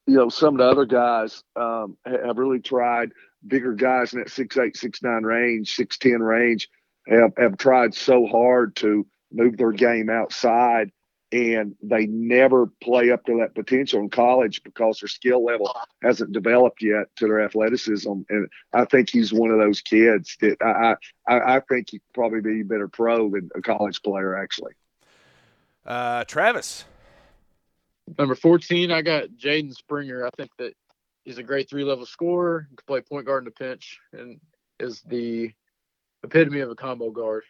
you know some of the other guys um, have really tried bigger guys in that six eight six nine range six ten range have have tried so hard to move their game outside and they never play up to that potential in college because their skill level hasn't developed yet to their athleticism. And I think he's one of those kids that I I, I think he'd probably be a better pro than a college player actually. Uh, Travis. Number 14, I got Jaden Springer. I think that he's a great three level scorer, can play point guard in the pinch, and is the epitome of a combo guard.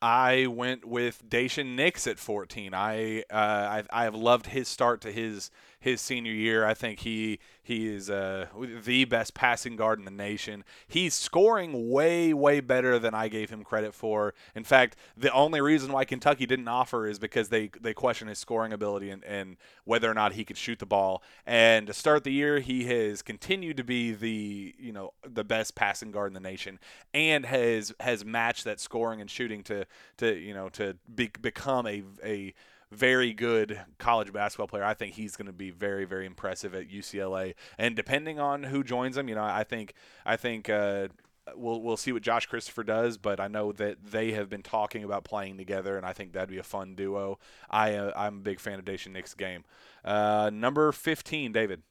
I went with Daishen Nix at 14. I, uh, I I have loved his start to his his senior year. I think he he is uh, the best passing guard in the nation. He's scoring way way better than I gave him credit for. In fact, the only reason why Kentucky didn't offer is because they they question his scoring ability and, and whether or not he could shoot the ball. And to start the year, he has continued to be the you know the best passing guard in the nation and has has matched that scoring and shooting to to you know to be, become a a very good college basketball player. I think he's going to be very, very impressive at UCLA. And depending on who joins him, you know, I think I think uh, we'll we'll see what Josh Christopher does. But I know that they have been talking about playing together, and I think that'd be a fun duo. I uh, I'm a big fan of Daishen Nix's game. Uh, number fifteen, David.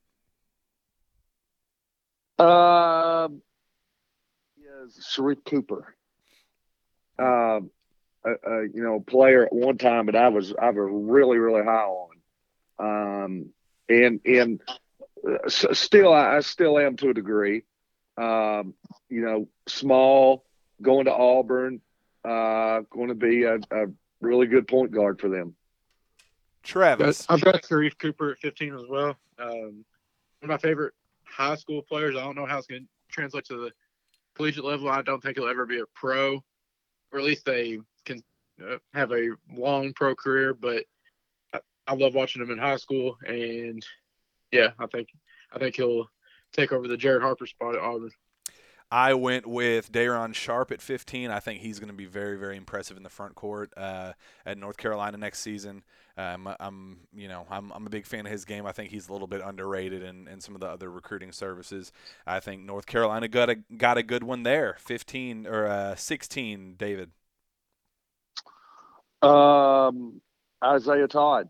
Um, yes, Sharife Cooper. Um, a, you know player at one time that I was I was really really high on, um, and and uh, still I, I, still am to a degree. Um, you know, small, going to Auburn, uh, going to be a, a really good point guard for them. Travis. I've got Sharife Cooper at 15 as well. Um, one of my favorite high school players. I don't know how it's going to translate to the collegiate level. I don't think he'll ever be a pro, or at least they can uh, have a long pro career. But I, I love watching him in high school, and yeah, I think I think he'll take over the Jared Harper spot at Auburn. I went with Day'Ron Sharpe at 15. I think he's going to be very, very impressive in the front court uh, at North Carolina next season. Um, I'm, you know, I'm, I'm a big fan of his game. I think he's a little bit underrated in, in some of the other recruiting services. I think North Carolina got a got a good one there. 15 or uh, 16, David. Um, Isaiah Todd.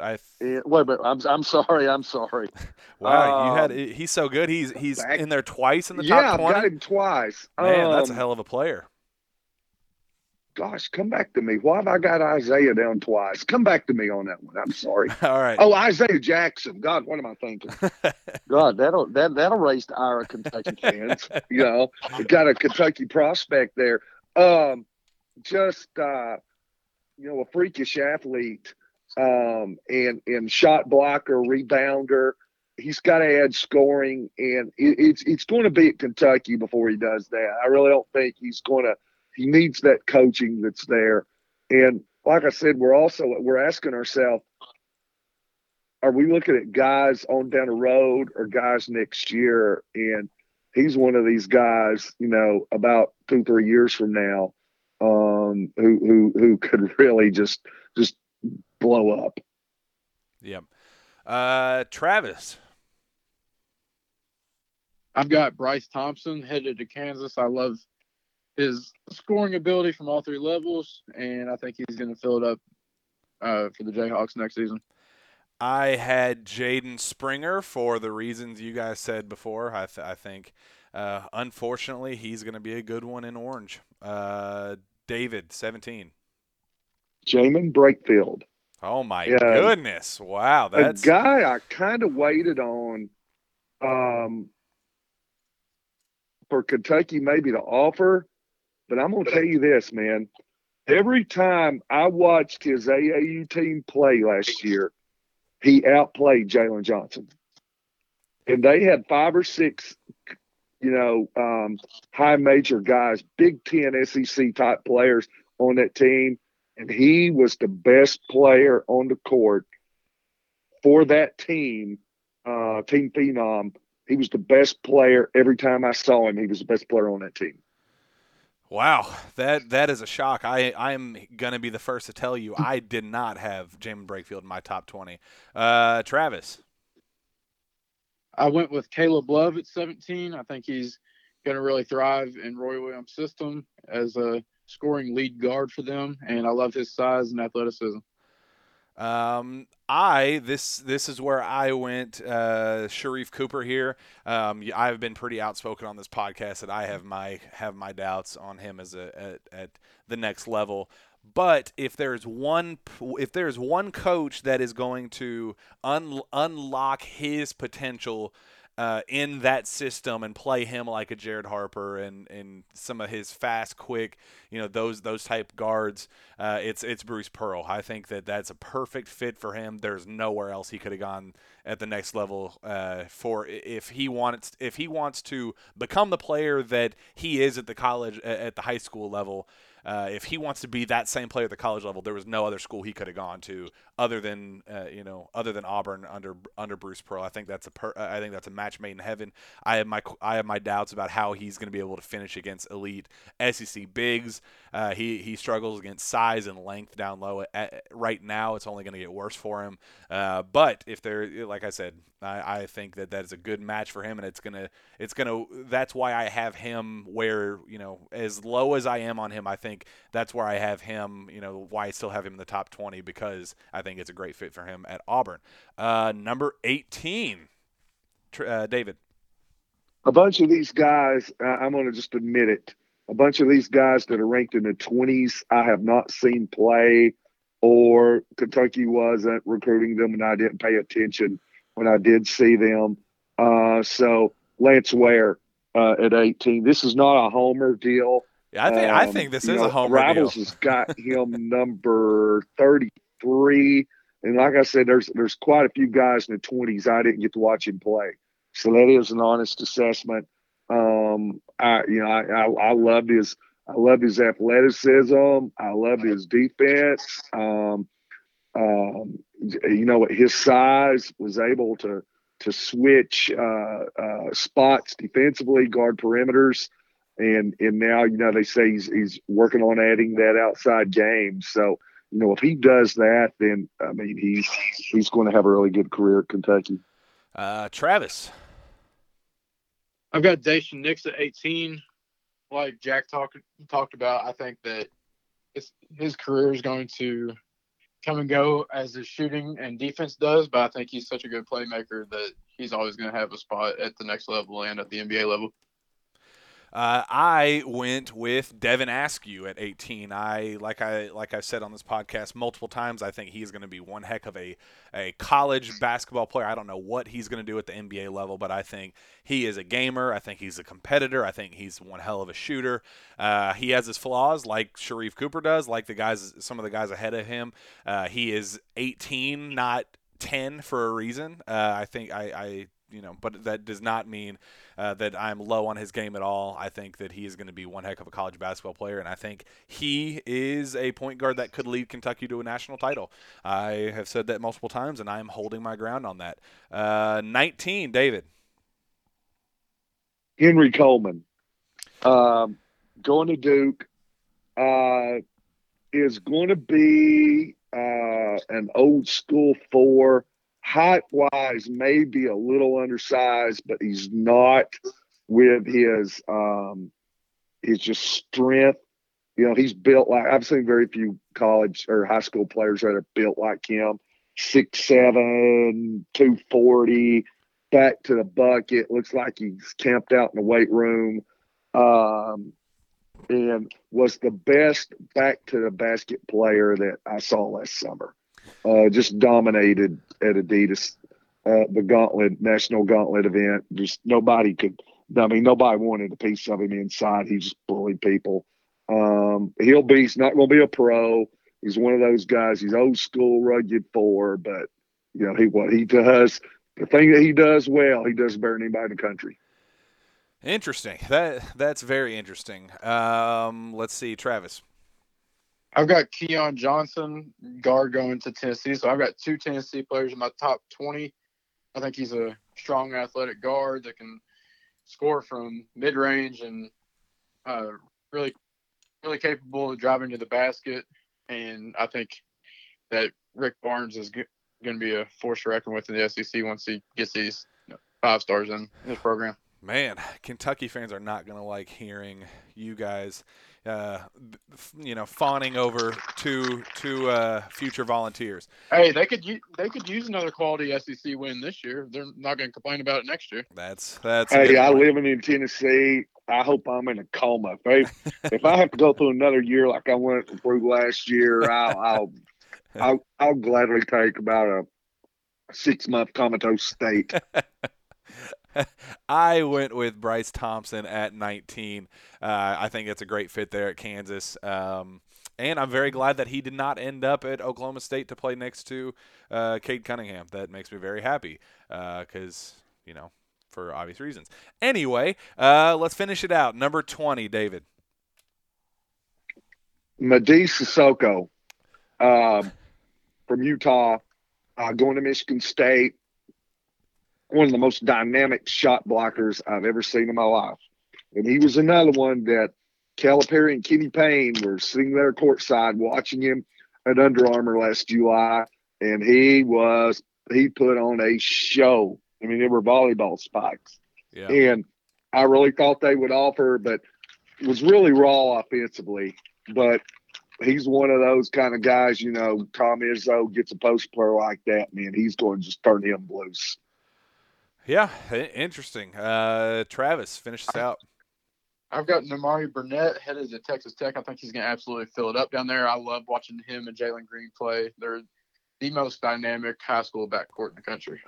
I th- wait, but I'm I'm sorry, I'm sorry. wow, um, you had um, he's so good. He's he's back, in there twice in the yeah, top 20. Yeah, got him twice. Man, um, that's a um, hell of a player. Gosh, come back to me. Why have I got Isaiah down twice? Come back to me on that one. I'm sorry. All right. Oh, Isaiah Jackson. God, what am I thinking? God, that'll that that'll raise the ire of Kentucky fans. you know, got a Kentucky prospect there. Um, just uh, you know, a freakish athlete um, and and shot blocker, rebounder. He's got to add scoring, and it, it's it's going to be at Kentucky before he does that. I really don't think he's going to. He needs that coaching that's there, and like I said, we're also we're asking ourselves, are we looking at guys on down the road or guys next year? And he's one of these guys, you know, about two three years from now, um, who who who could really just just blow up. Yep. Uh, Travis. I've got Bryce Thompson headed to Kansas. I love his scoring ability from all three levels, and I think he's going to fill it up uh, for the Jayhawks next season. I had Jaden Springer for the reasons you guys said before. I, th- I think, uh, unfortunately, he's going to be a good one in Orange. Uh, David, 17. Jaemyn Brakefield. Oh my yeah, goodness! Wow, that's a guy I kind of waited on um, for Kentucky maybe to offer, but I'm gonna tell you this, man. Every time I watched his AAU team play last year, he outplayed Jalen Johnson, and they had five or six, you know, um, high major guys, Big Ten SEC type players on that team and he was the best player on the court for that team, uh, Team Phenom. He was the best player every time I saw him. He was the best player on that team. Wow, that that is a shock. I I am gonna be the first to tell you I did not have Jaemyn Brakefield in my top twenty. Uh, Travis, I went with Caleb Love at seventeen. I think he's gonna really thrive in Roy Williams' system as a scoring lead guard for them, and I love his size and athleticism. Um, I this this is where I went. Uh, Sharife Cooper here. Um, I've been pretty outspoken on this podcast that I have my have my doubts on him as a at, at the next level. But if there's one if there's one coach that is going to un, unlock his potential uh, in that system and play him like a Jared Harper and, and some of his fast, quick, you know, those those type guards. Uh, it's it's Bruce Pearl. I think that that's a perfect fit for him. There's nowhere else he could have gone at the next level uh, for if he wants if he wants to become the player that he is at the college at the high school level. Uh, if he wants to be that same player at the college level, there was no other school he could have gone to other than uh, you know other than Auburn under under Bruce Pearl. I think that's a per, I think that's a match made in heaven. I have my I have my doubts about how he's going to be able to finish against elite SEC bigs. Uh, he he struggles against size and length down low. At, right now, it's only going to get worse for him. Uh, but if they're like I said, I, I think that that is a good match for him, and it's gonna it's gonna that's why I have him where you know as low as I am on him. I think that's where I have him. You know why I still have him in the top 20 because I think it's a great fit for him at Auburn. Uh, number 18, uh, David. A bunch of these guys, I'm going to just admit it. A bunch of these guys that are ranked in the 20s, I have not seen play, or Kentucky wasn't recruiting them, and I didn't pay attention when I did see them. Uh, so Lance Ware, uh, at 18. This is not a homer deal. Yeah, I think I Um, think this is know, a homer Rivals deal. has got him number 33, and like I said, there's there's quite a few guys in the 20s I didn't get to watch him play, so that is an honest assessment. Um, I you know I I, I loved his I loved his athleticism. I loved his defense. Um, um, you know his size was able to to switch uh, uh, spots defensively, guard perimeters and and now you know they say he's he's working on adding that outside game. So you know if he does that, then I mean he's he's going to have a really good career at Kentucky. Uh, Travis. I've got Daishen Nix at 18. Like Jack talked talked about, I think that his, his career is going to come and go as his shooting and defense does, but I think he's such a good playmaker that he's always going to have a spot at the next level and at the NBA level. Uh, I went with Devin Askew at 18. I like I like I've said on this podcast multiple times. I think he's going to be one heck of a a college basketball player. I don't know what he's going to do at the NBA level, but I think he is a gamer. I think he's a competitor. I think he's one hell of a shooter. Uh, he has his flaws, like Sharife Cooper does, like the guys, some of the guys ahead of him. Uh, he is 18, not 10 for a reason. Uh, I think I, I you know, but that does not mean uh, that I'm low on his game at all. I think that he is going to be one heck of a college basketball player, and I think he is a point guard that could lead Kentucky to a national title. I have said that multiple times, and I am holding my ground on that. Uh, 19, David. Henry Coleman, um, going to Duke, uh, is going to be uh, an old school four. Height wise, maybe a little undersized, but he's not with his um, his just strength. You know, he's built like I've seen very few college or high school players that are built like him. Six seven, two forty, back to the bucket. Looks like he's camped out in the weight room. Um, and was the best back to the basket player that I saw last summer. Uh, just dominated at Adidas, uh, the Gauntlet National Gauntlet event. Just nobody could. I mean, nobody wanted a piece of him inside. He just bullied people. Um, he'll be. He's not going to be a pro. He's one of those guys. He's old school, rugged four, but you know he what he does. The thing that he does well, he does better than anybody in the country. Interesting. That that's very interesting. Um, let's see, Travis. I've got Keon Johnson, guard going to Tennessee. So I've got two Tennessee players in my top 20. I think he's a strong athletic guard that can score from mid range and uh, really, really capable of driving to the basket. And I think that Rick Barnes is g- going to be a force to reckon with in the SEC once he gets these five stars in his program. Man, Kentucky fans are not going to like hearing you guys, uh, you know, fawning over two two uh, future volunteers. Hey, they could u- they could use another quality SEC win this year. They're not going to complain about it next year. That's that's. Hey, I live living in Tennessee. I hope I'm in a coma. If I, if I have to go through another year like I went through last year, I'll I'll I'll, I'll gladly take about a six month comatose state. I went with Bryce Thompson at 19. Uh, I think it's a great fit there at Kansas. Um, and I'm very glad that he did not end up at Oklahoma State to play next to uh, Cade Cunningham. That makes me very happy because, you know, for obvious reasons. Anyway, uh, let's finish it out. Number 20, David. Mady Sissoko um, from Utah, uh, going to Michigan State. One of the most dynamic shot blockers I've ever seen in my life. And he was another one that Calipari and Kenny Payne were sitting there courtside watching him at Under Armour last July. And he was, he put on a show. I mean, they were volleyball spikes. Yeah. And I really thought they would offer, but was really raw offensively. But he's one of those kind of guys, you know, Tom Izzo gets a post player like that, man, he's going to just turn him loose. Yeah, interesting. Uh, Travis, finish this out. I've got Nimari Burnett headed to Texas Tech. I think he's going to absolutely fill it up down there. I love watching him and Jalen Green play. They're the most dynamic high school backcourt in the country.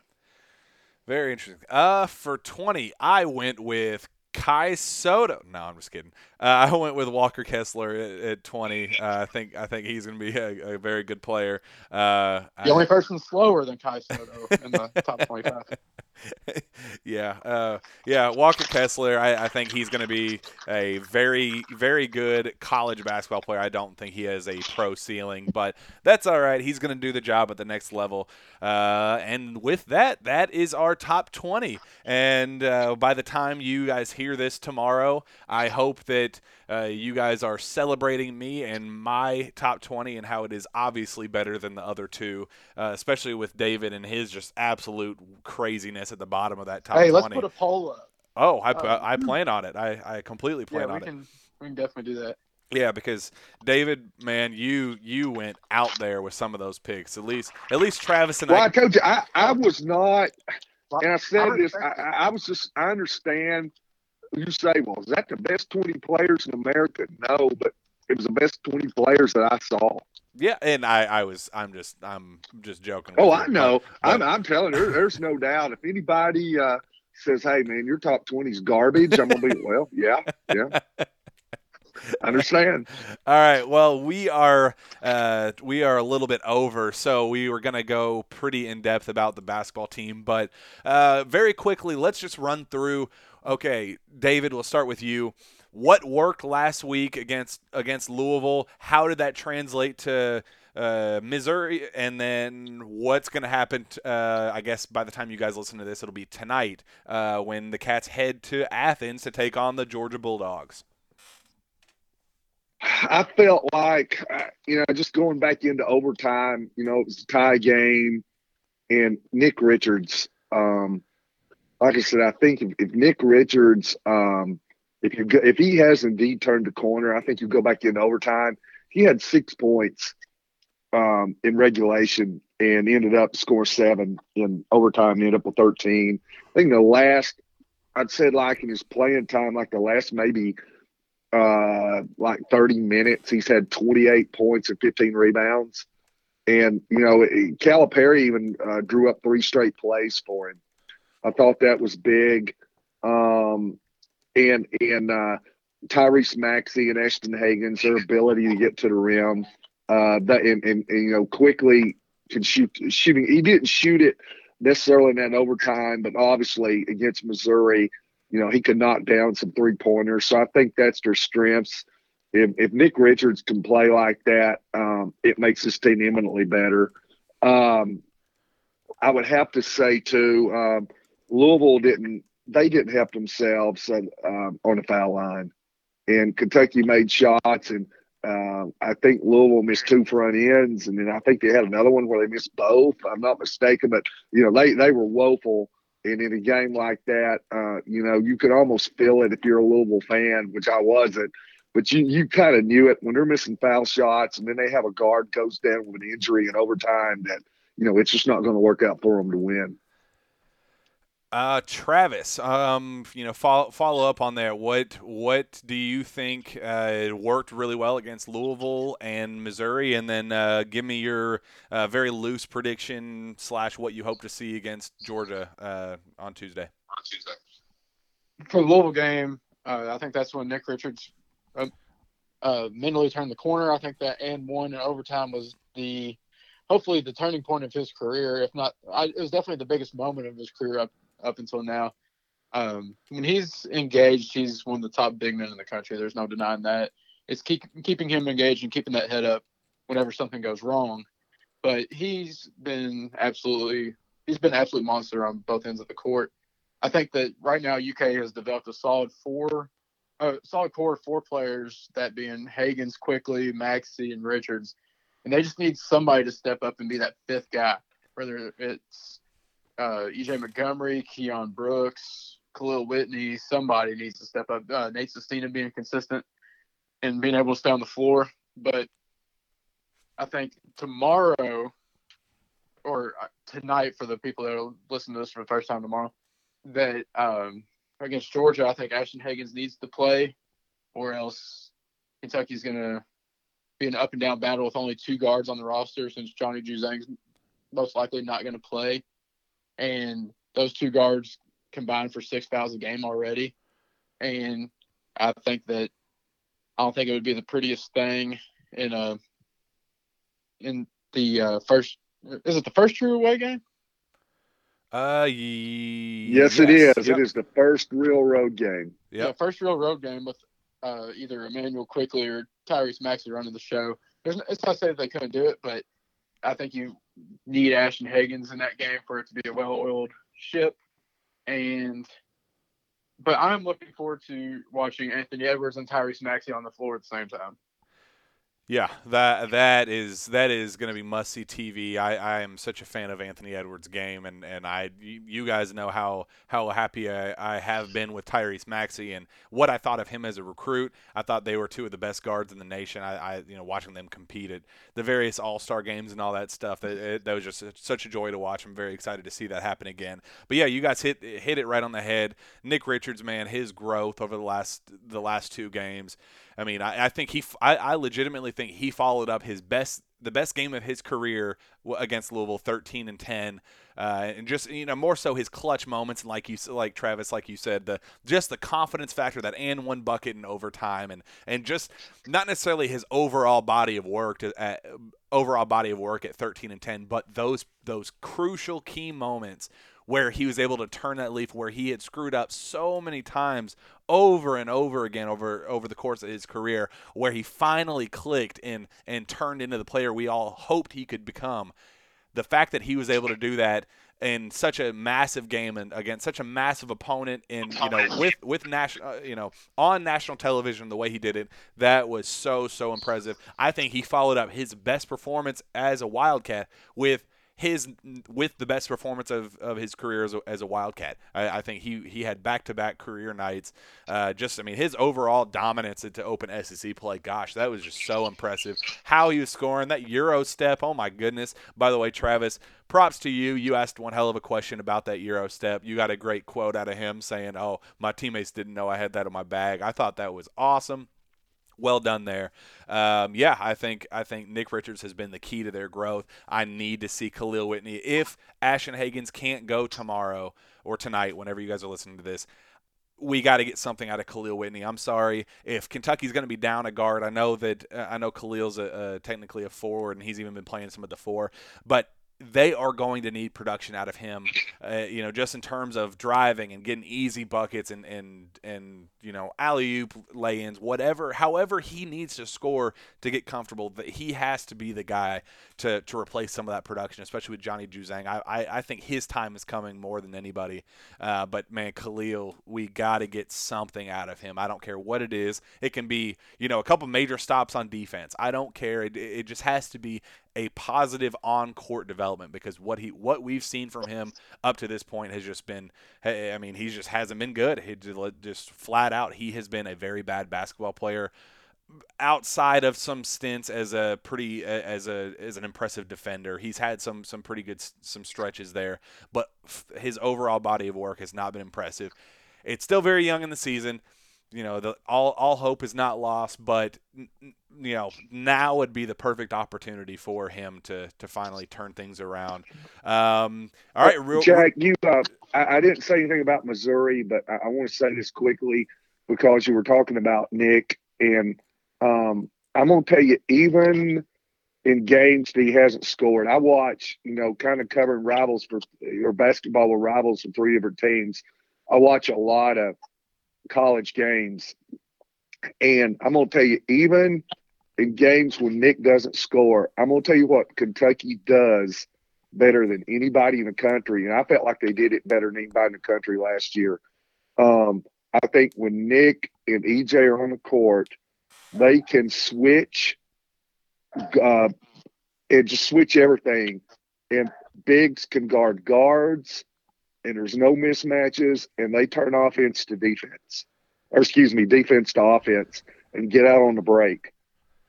Very interesting. Uh, for 20, I went with Kai Sotto. No, I'm just kidding. Uh, I went with Walker Kessler at, at 20. Uh, I think I think he's going to be a, a, very good player. Uh, the only person slower than Kai Sotto in the top 25. yeah, uh, yeah. Walker Kessler. I, I think he's going to be a very, very good college basketball player. I don't think he has a pro ceiling, but that's all right. He's going to do the job at the next level. Uh, and with that, that is our top 20. And uh, by the time you guys hear this tomorrow, I hope that uh, you guys are celebrating me and my top 20 and how it is obviously better than the other two, uh, especially with David and his just absolute craziness at the bottom of that top hey, 20. let's put a poll up. Oh, I, uh, I plan on it. I, I completely plan yeah, on can, it. We can definitely do that. Yeah, because David, man, you you went out there with some of those picks. At least, at least Travis and well, I. I told you, I, I was not, and I said this. I, I was just, I understand. You say, well, is that the best twenty players in America? No, but it was the best twenty players that I saw. Yeah, and I, I was, I'm just, I'm just joking. Oh, you, I know. but- I'm, I'm telling you, there's no doubt. If anybody uh, says, "Hey, man, your top 20 is garbage," I'm gonna be, well, yeah, yeah. I understand. All right. Well, we are uh, we are a little bit over, so we were going to go pretty in depth about the basketball team, but uh, very quickly, let's just run through. Okay, David, we'll start with you. What worked last week against against Louisville? How did that translate to uh, Missouri? And then what's going to happen? T- uh, I guess by the time you guys listen to this, it'll be tonight uh, when the Cats head to Athens to take on the Georgia Bulldogs. I felt like, uh, you know, just going back into overtime, you know, it was a tie game, and Nick Richards, um, like I said, I think if, if Nick Richards, um, if you go, if he has indeed turned the corner, I think you go back into overtime. He had six points um, in regulation and ended up scoring seven in overtime. Ended up with thirteen. I think the last, I'd say, like in his playing time, like the last maybe uh, like 30 minutes. He's had 28 points and 15 rebounds. And, you know, Calipari even uh, drew up three straight plays for him. I thought that was big. Um, and and uh, Tyrese Maxey and Ashton Hagans, their ability to get to the rim, uh, that and, and, and you know Quickley can shoot shooting. He didn't shoot it necessarily in that overtime, but obviously against Missouri, you know, he could knock down some three pointers. So I think that's their strengths. If, if Nick Richards can play like that, um, it makes this team eminently better. Um, I would have to say too, um, Louisville didn't they didn't help themselves uh, um, on the foul line, and Kentucky made shots, and uh, I think Louisville missed two front ends, and then I think they had another one where they missed both. I'm not mistaken, but you know they they were woeful. And in a game like that, uh, you know, you could almost feel it if you're a Louisville fan, which I wasn't. But you you kind of knew it when they're missing foul shots, and then they have a guard goes down with an injury in overtime that you know it's just not going to work out for them to win. Uh, Travis, um, you know, follow follow up on that. What what do you think uh, worked really well against Louisville and Missouri, and then uh, give me your uh, very loose prediction slash what you hope to see against Georgia uh, on Tuesday. On Tuesday. For the Louisville game, uh, I think that's when Nick Richards uh, mentally turned the corner. I think that and one in overtime was the hopefully the turning point of his career. If not, I, it was definitely the biggest moment of his career up up until now. Um, when he's engaged, he's one of the top big men in the country. There's no denying that. It's keep, keeping him engaged and keeping that head up whenever something goes wrong. But he's been absolutely he's been an absolute monster on both ends of the court. I think that right now UK has developed a solid four, uh, solid core of four players, that being Hagans, Quickley, Maxey, and Richards, and they just need somebody to step up and be that fifth guy. Whether it's uh, EJ Montgomery, Keion Brooks, Khalil Whitney, somebody needs to step up. Uh, Nate Sestina being consistent and being able to stay on the floor. But I think tomorrow or uh, tonight for the people that are listening to this for the first time tomorrow, that um, against Georgia, I think Ashton Hagans needs to play, or else Kentucky's going to be an up and down battle with only two guards on the roster since Johnny Juzang's most likely not going to play and those two guards combined for six fouls a game already. and I think that I don't think it would be the prettiest thing in a in the uh, first. Is it the first true away game? Uh, ye- yes, yes, it is. Yep. It is the first real road game. Yep. Yeah, first real road game with uh, either Immanuel Quickley or Tyrese Maxey running the show. There's, it's not to say that they couldn't do it, but I think you need Ashton Hagans in that game for it to be a well-oiled ship. And but I'm looking forward to watching Anthony Edwards and Tyrese Maxey on the floor at the same time. Yeah, that that is that is going to be must see TV. I, I am such a fan of Anthony Edwards' game, and, and I you guys know how how happy I, I have been with Tyrese Maxey and what I thought of him as a recruit. I thought they were two of the best guards in the nation. I, I you know watching them compete at the various All Star games and all that stuff. That it, that was just such a joy to watch. I'm very excited to see that happen again. But yeah, you guys hit hit it right on the head. Nick Richards, man, his growth over the last the last two games. I mean, I, I think he, I, I legitimately think he followed up his best, the best game of his career against Louisville, 13 and 10. Uh, and just you know more so his clutch moments like you like Travis like you said the just the confidence factor that and one bucket in overtime and and just not necessarily his overall body of work to, overall body of work at 13 and 10 but those those crucial key moments where he was able to turn that leaf where he had screwed up so many times over and over again over over the course of his career where he finally clicked and and turned into the player we all hoped he could become. The fact that he was able to do that in such a massive game and against such a massive opponent in you know with with national uh, you know on national television the way he did it that was so so impressive. I think he followed up his best performance as a wildcat with his with the best performance of, of his career as a, as a Wildcat. I, I think he he had back to back career nights. Uh, just I mean his overall dominance to open SEC play. Gosh, that was just so impressive. How he was scoring that Euro step. Oh my goodness. By the way, Travis, props to you. You asked one hell of a question about that Euro step. You got a great quote out of him saying, "Oh, my teammates didn't know I had that in my bag." I thought that was awesome well done there. Um, yeah, I think I think Nick Richards has been the key to their growth. I need to see Khalil Whitney. If Ashton Hagans can't go tomorrow or tonight, whenever you guys are listening to this, we got to get something out of Khalil Whitney. I'm sorry if Kentucky's going to be down a guard. I know that uh, I know Khalil's a, technically a forward, and he's even been playing some of the four, but they are going to need production out of him, uh, you know, just in terms of driving and getting easy buckets and and and you know alley oop lay-ins, whatever, however he needs to score to get comfortable. That he has to be the guy to to replace some of that production, especially with Johnny Juzang. I I, I think his time is coming more than anybody. Uh, but man, Khalil, we got to get something out of him. I don't care what it is. It can be you know a couple major stops on defense. I don't care. It, it just has to be a positive on court development because what he what we've seen from him up to this point has just been I mean he just hasn't been good. He just flat out he has been a very bad basketball player outside of some stints as a pretty as a as an impressive defender. He's had some some pretty good some stretches there, but his overall body of work has not been impressive. It's still very young in the season you know, the all all hope is not lost, but you know, now would be the perfect opportunity for him to to finally turn things around. Um, all right, real, Jack, you uh, I, I, didn't say anything about Missouri, but I, I, want to say this quickly because you were talking about Nick, and um, I'm going to tell you, even in games that he hasn't scored, I watch, you know, kind of covering rivals for or basketball rivals for three different teams. I watch a lot of college games. And I'm going to tell you, even in games when Nick doesn't score, I'm going to tell you what Kentucky does better than anybody in the country. And I felt like they did it better than anybody in the country last year. Um, I think when Nick and EJ are on the court, they can switch uh, and just switch everything. And bigs can guard guards and there's no mismatches, and they turn offense to defense, or excuse me, defense to offense, and get out on the break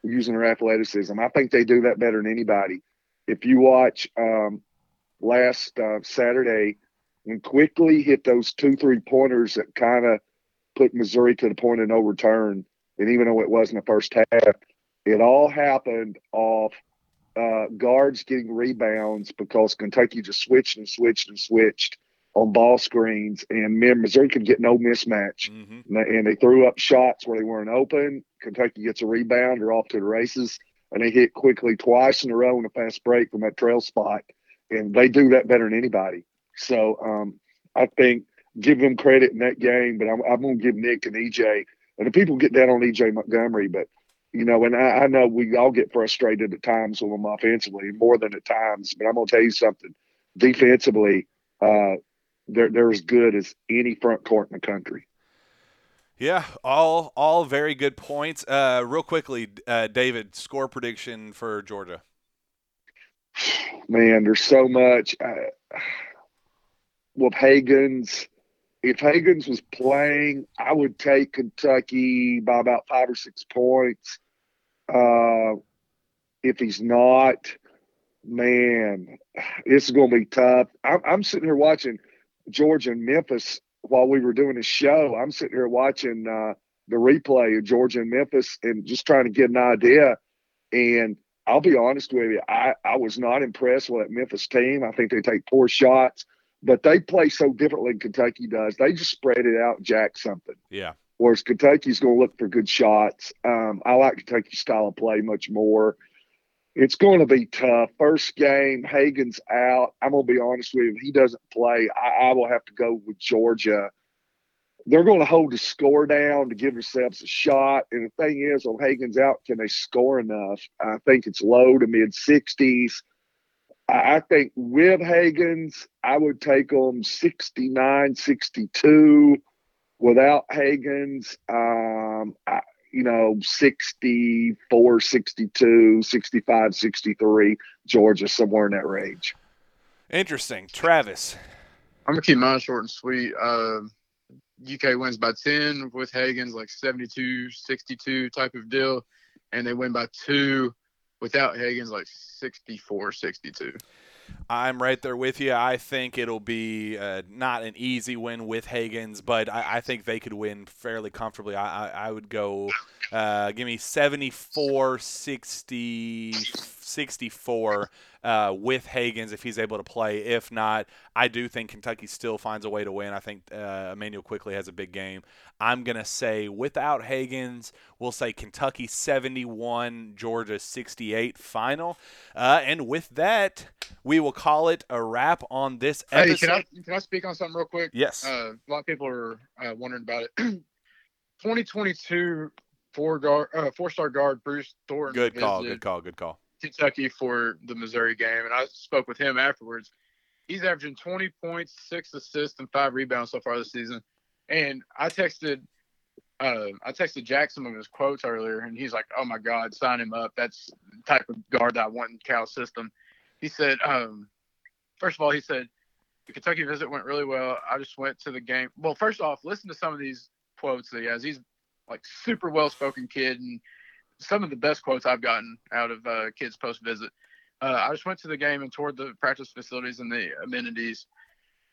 using their athleticism. I think they do that better than anybody. If you watch um, last uh, Saturday, when Quickley hit those two three pointers that kind of put Missouri to the point of no return, and even though it wasn't the first half, it all happened off uh, guards getting rebounds because Kentucky just switched and switched and switched on ball screens, and Missouri could get no mismatch. Mm-hmm. And they threw up shots where they weren't open. Kentucky gets a rebound, they're off to the races, and they hit Quickley twice in a row in a fast break from that trail spot. And they do that better than anybody. So um, I think give them credit in that game, but I'm, I'm going to give Nick and EJ, and the people get down on EJ Montgomery, but you know, and I, I, know we all get frustrated at times with them offensively, more than at times. But I'm going to tell you something: defensively, uh, they're they're as good as any front court in the country. Yeah, all all very good points. Uh, real quickly, uh, David, score prediction for Georgia. Man, there's so much. Uh, with Hagans, if Hagans was playing, I would take Kentucky by about five or six points. Uh, if he's not, man, this is going to be tough. I'm, I'm, sitting here watching Georgia and Memphis while we were doing the show. I'm sitting here watching uh, the replay of Georgia and Memphis and just trying to get an idea. And I'll be honest with you, I, I was not impressed with that Memphis team. I think they take poor shots but they play so differently than Kentucky does. They just spread it out, jack something. Yeah. Whereas Kentucky's going to look for good shots. Um, I like Kentucky's style of play much more. It's going to be tough. First game, Hagans out. I'm going to be honest with you. If he doesn't play, I, I will have to go with Georgia. They're going to hold the score down to give themselves a shot. And the thing is, when Hagans out, can they score enough? I think it's low to mid 60s. I think with Hagans, I would take them 69, 62. Without Hagans, um, I, you know, 64, 62, 65, 63, Georgia, somewhere in that range. Interesting. Travis. I'm going to keep mine short and sweet. Uh, UK wins by 10 with Hagans, like 72, 62 type of deal. And they win by two without Hagans, like 64 62. I'm right there with you. I think it'll be uh, not an easy win with Hagans, but I, I, think they could win fairly comfortably. I, I, I would go, uh, give me 74 60, 64 uh, with Hagans if he's able to play. If not, I do think Kentucky still finds a way to win. I think uh, Immanuel Quickley has a big game. I'm going to say without Hagans, we'll say Kentucky 71, Georgia 68 final. Uh, and with that, we will call it a wrap on this episode. Hey, can I, can I speak on something real quick? Yes. Uh, a lot of people are uh, wondering about it. 2022 four guard, uh, four star guard Bruce Thornton. Good call. Good call. Good call. Kentucky for the Missouri game, and I spoke with him afterwards. He's averaging 20 points, six assists, and five rebounds so far this season. And I texted, uh, I texted Jack some of his quotes earlier, and he's like, "Oh my God, sign him up. That's the type of guard that I want in Cal's system." He said, um, first of all, he said the Kentucky visit went really well. I just went to the game. Well, first off, listen to some of these quotes that he has. He's like super well spoken kid and some of the best quotes I've gotten out of uh, kids post visit. Uh, I just went to the game and toured the practice facilities and the amenities.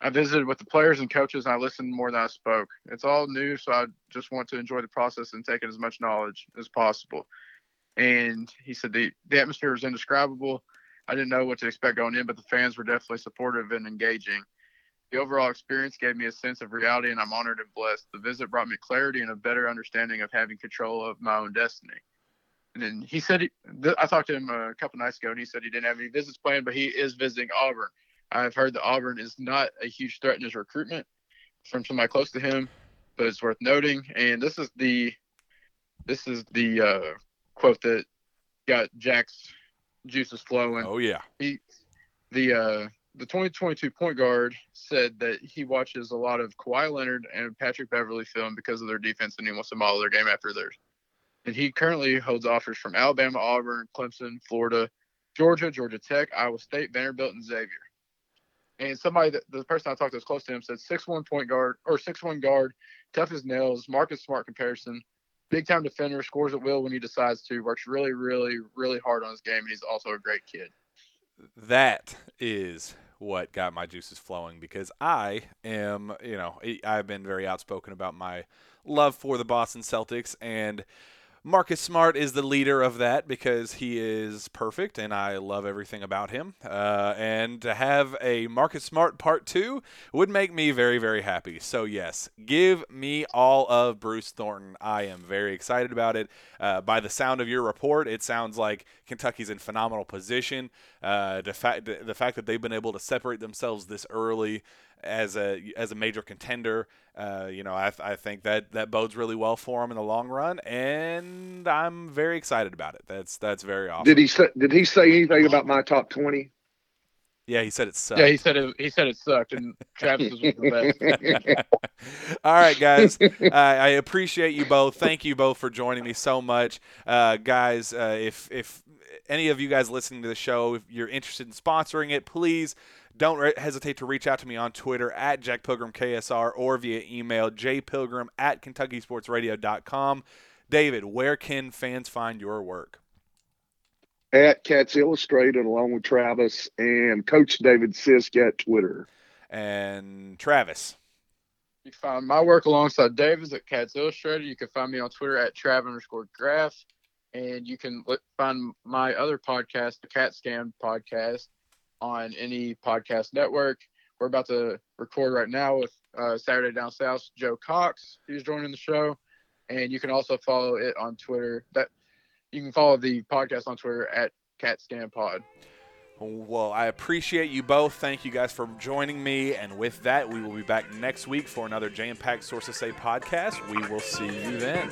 I visited with the players and coaches, and I listened more than I spoke. It's all new, so I just want to enjoy the process and take in as much knowledge as possible. And he said the, the atmosphere was indescribable. I didn't know what to expect going in, but the fans were definitely supportive and engaging. The overall experience gave me a sense of reality, and I'm honored and blessed. The visit brought me clarity and a better understanding of having control of my own destiny. And he said, he, th- I talked to him a couple nights ago, and he said he didn't have any visits planned, but he is visiting Auburn. I've heard that Auburn is not a huge threat in his recruitment from somebody close to him, but it's worth noting. And this is the this is the uh, quote that got Jack's juices flowing. Oh yeah. He the uh, the 2022 point guard said that he watches a lot of Kawhi Leonard and Patrick Beverley film because of their defense, and he wants to model their game after theirs. And he currently holds offers from Alabama, Auburn, Clemson, Florida, Georgia, Georgia Tech, Iowa State, Vanderbilt, and Xavier. And somebody that the person I talked to was close to him said six one point guard or six one guard, tough as nails, Marcus Smart comparison, big time defender, scores at will when he decides to, works really, really, really hard on his game, and he's also a great kid. That is what got my juices flowing because I am, you know, I've been very outspoken about my love for the Boston Celtics and Marcus Smart is the leader of that because he is perfect and I love everything about him. Uh, and to have a Marcus Smart part two would make me very, very happy. So, yes, give me all of Bruce Thornton. I am very excited about it. Uh, by the sound of your report, it sounds like Kentucky's in phenomenal position. Uh, the, fact, the fact that they've been able to separate themselves this early as a as a major contender. Uh, you know, I, I think that that bodes really well for him in the long run, and I'm very excited about it. That's that's very awesome. Did he say Did he say anything about my top twenty? Yeah, he said it sucked. Yeah, he said it. He said it sucked, and Travis was the best. All right, guys. Uh, I appreciate you both. Thank you both for joining me so much, uh, guys. Uh, if if any of you guys listening to the show, if you're interested in sponsoring it, please don't re- hesitate to reach out to me on Twitter at Jack Pilgrim KSR or via email jpilgrim at KentuckySportsRadio.com. David, where can fans find your work? At Cats Illustrated, along with Travis and Coach David Sisk at Twitter. And Travis. You can find my work alongside Davis at Cats Illustrated. You can find me on Twitter at Trav underscore Graf. And you can find my other podcast, the Cat Scan podcast, on any podcast network. We're about to record right now with uh, Saturday Down South, Joe Cox, He's joining the show, and you can also follow it on Twitter. That you can follow the podcast on Twitter at CatScanPod. Well, I appreciate you both. Thank you guys for joining me. And with that, we will be back next week for another Jam Pack Sources Say podcast. We will see you then.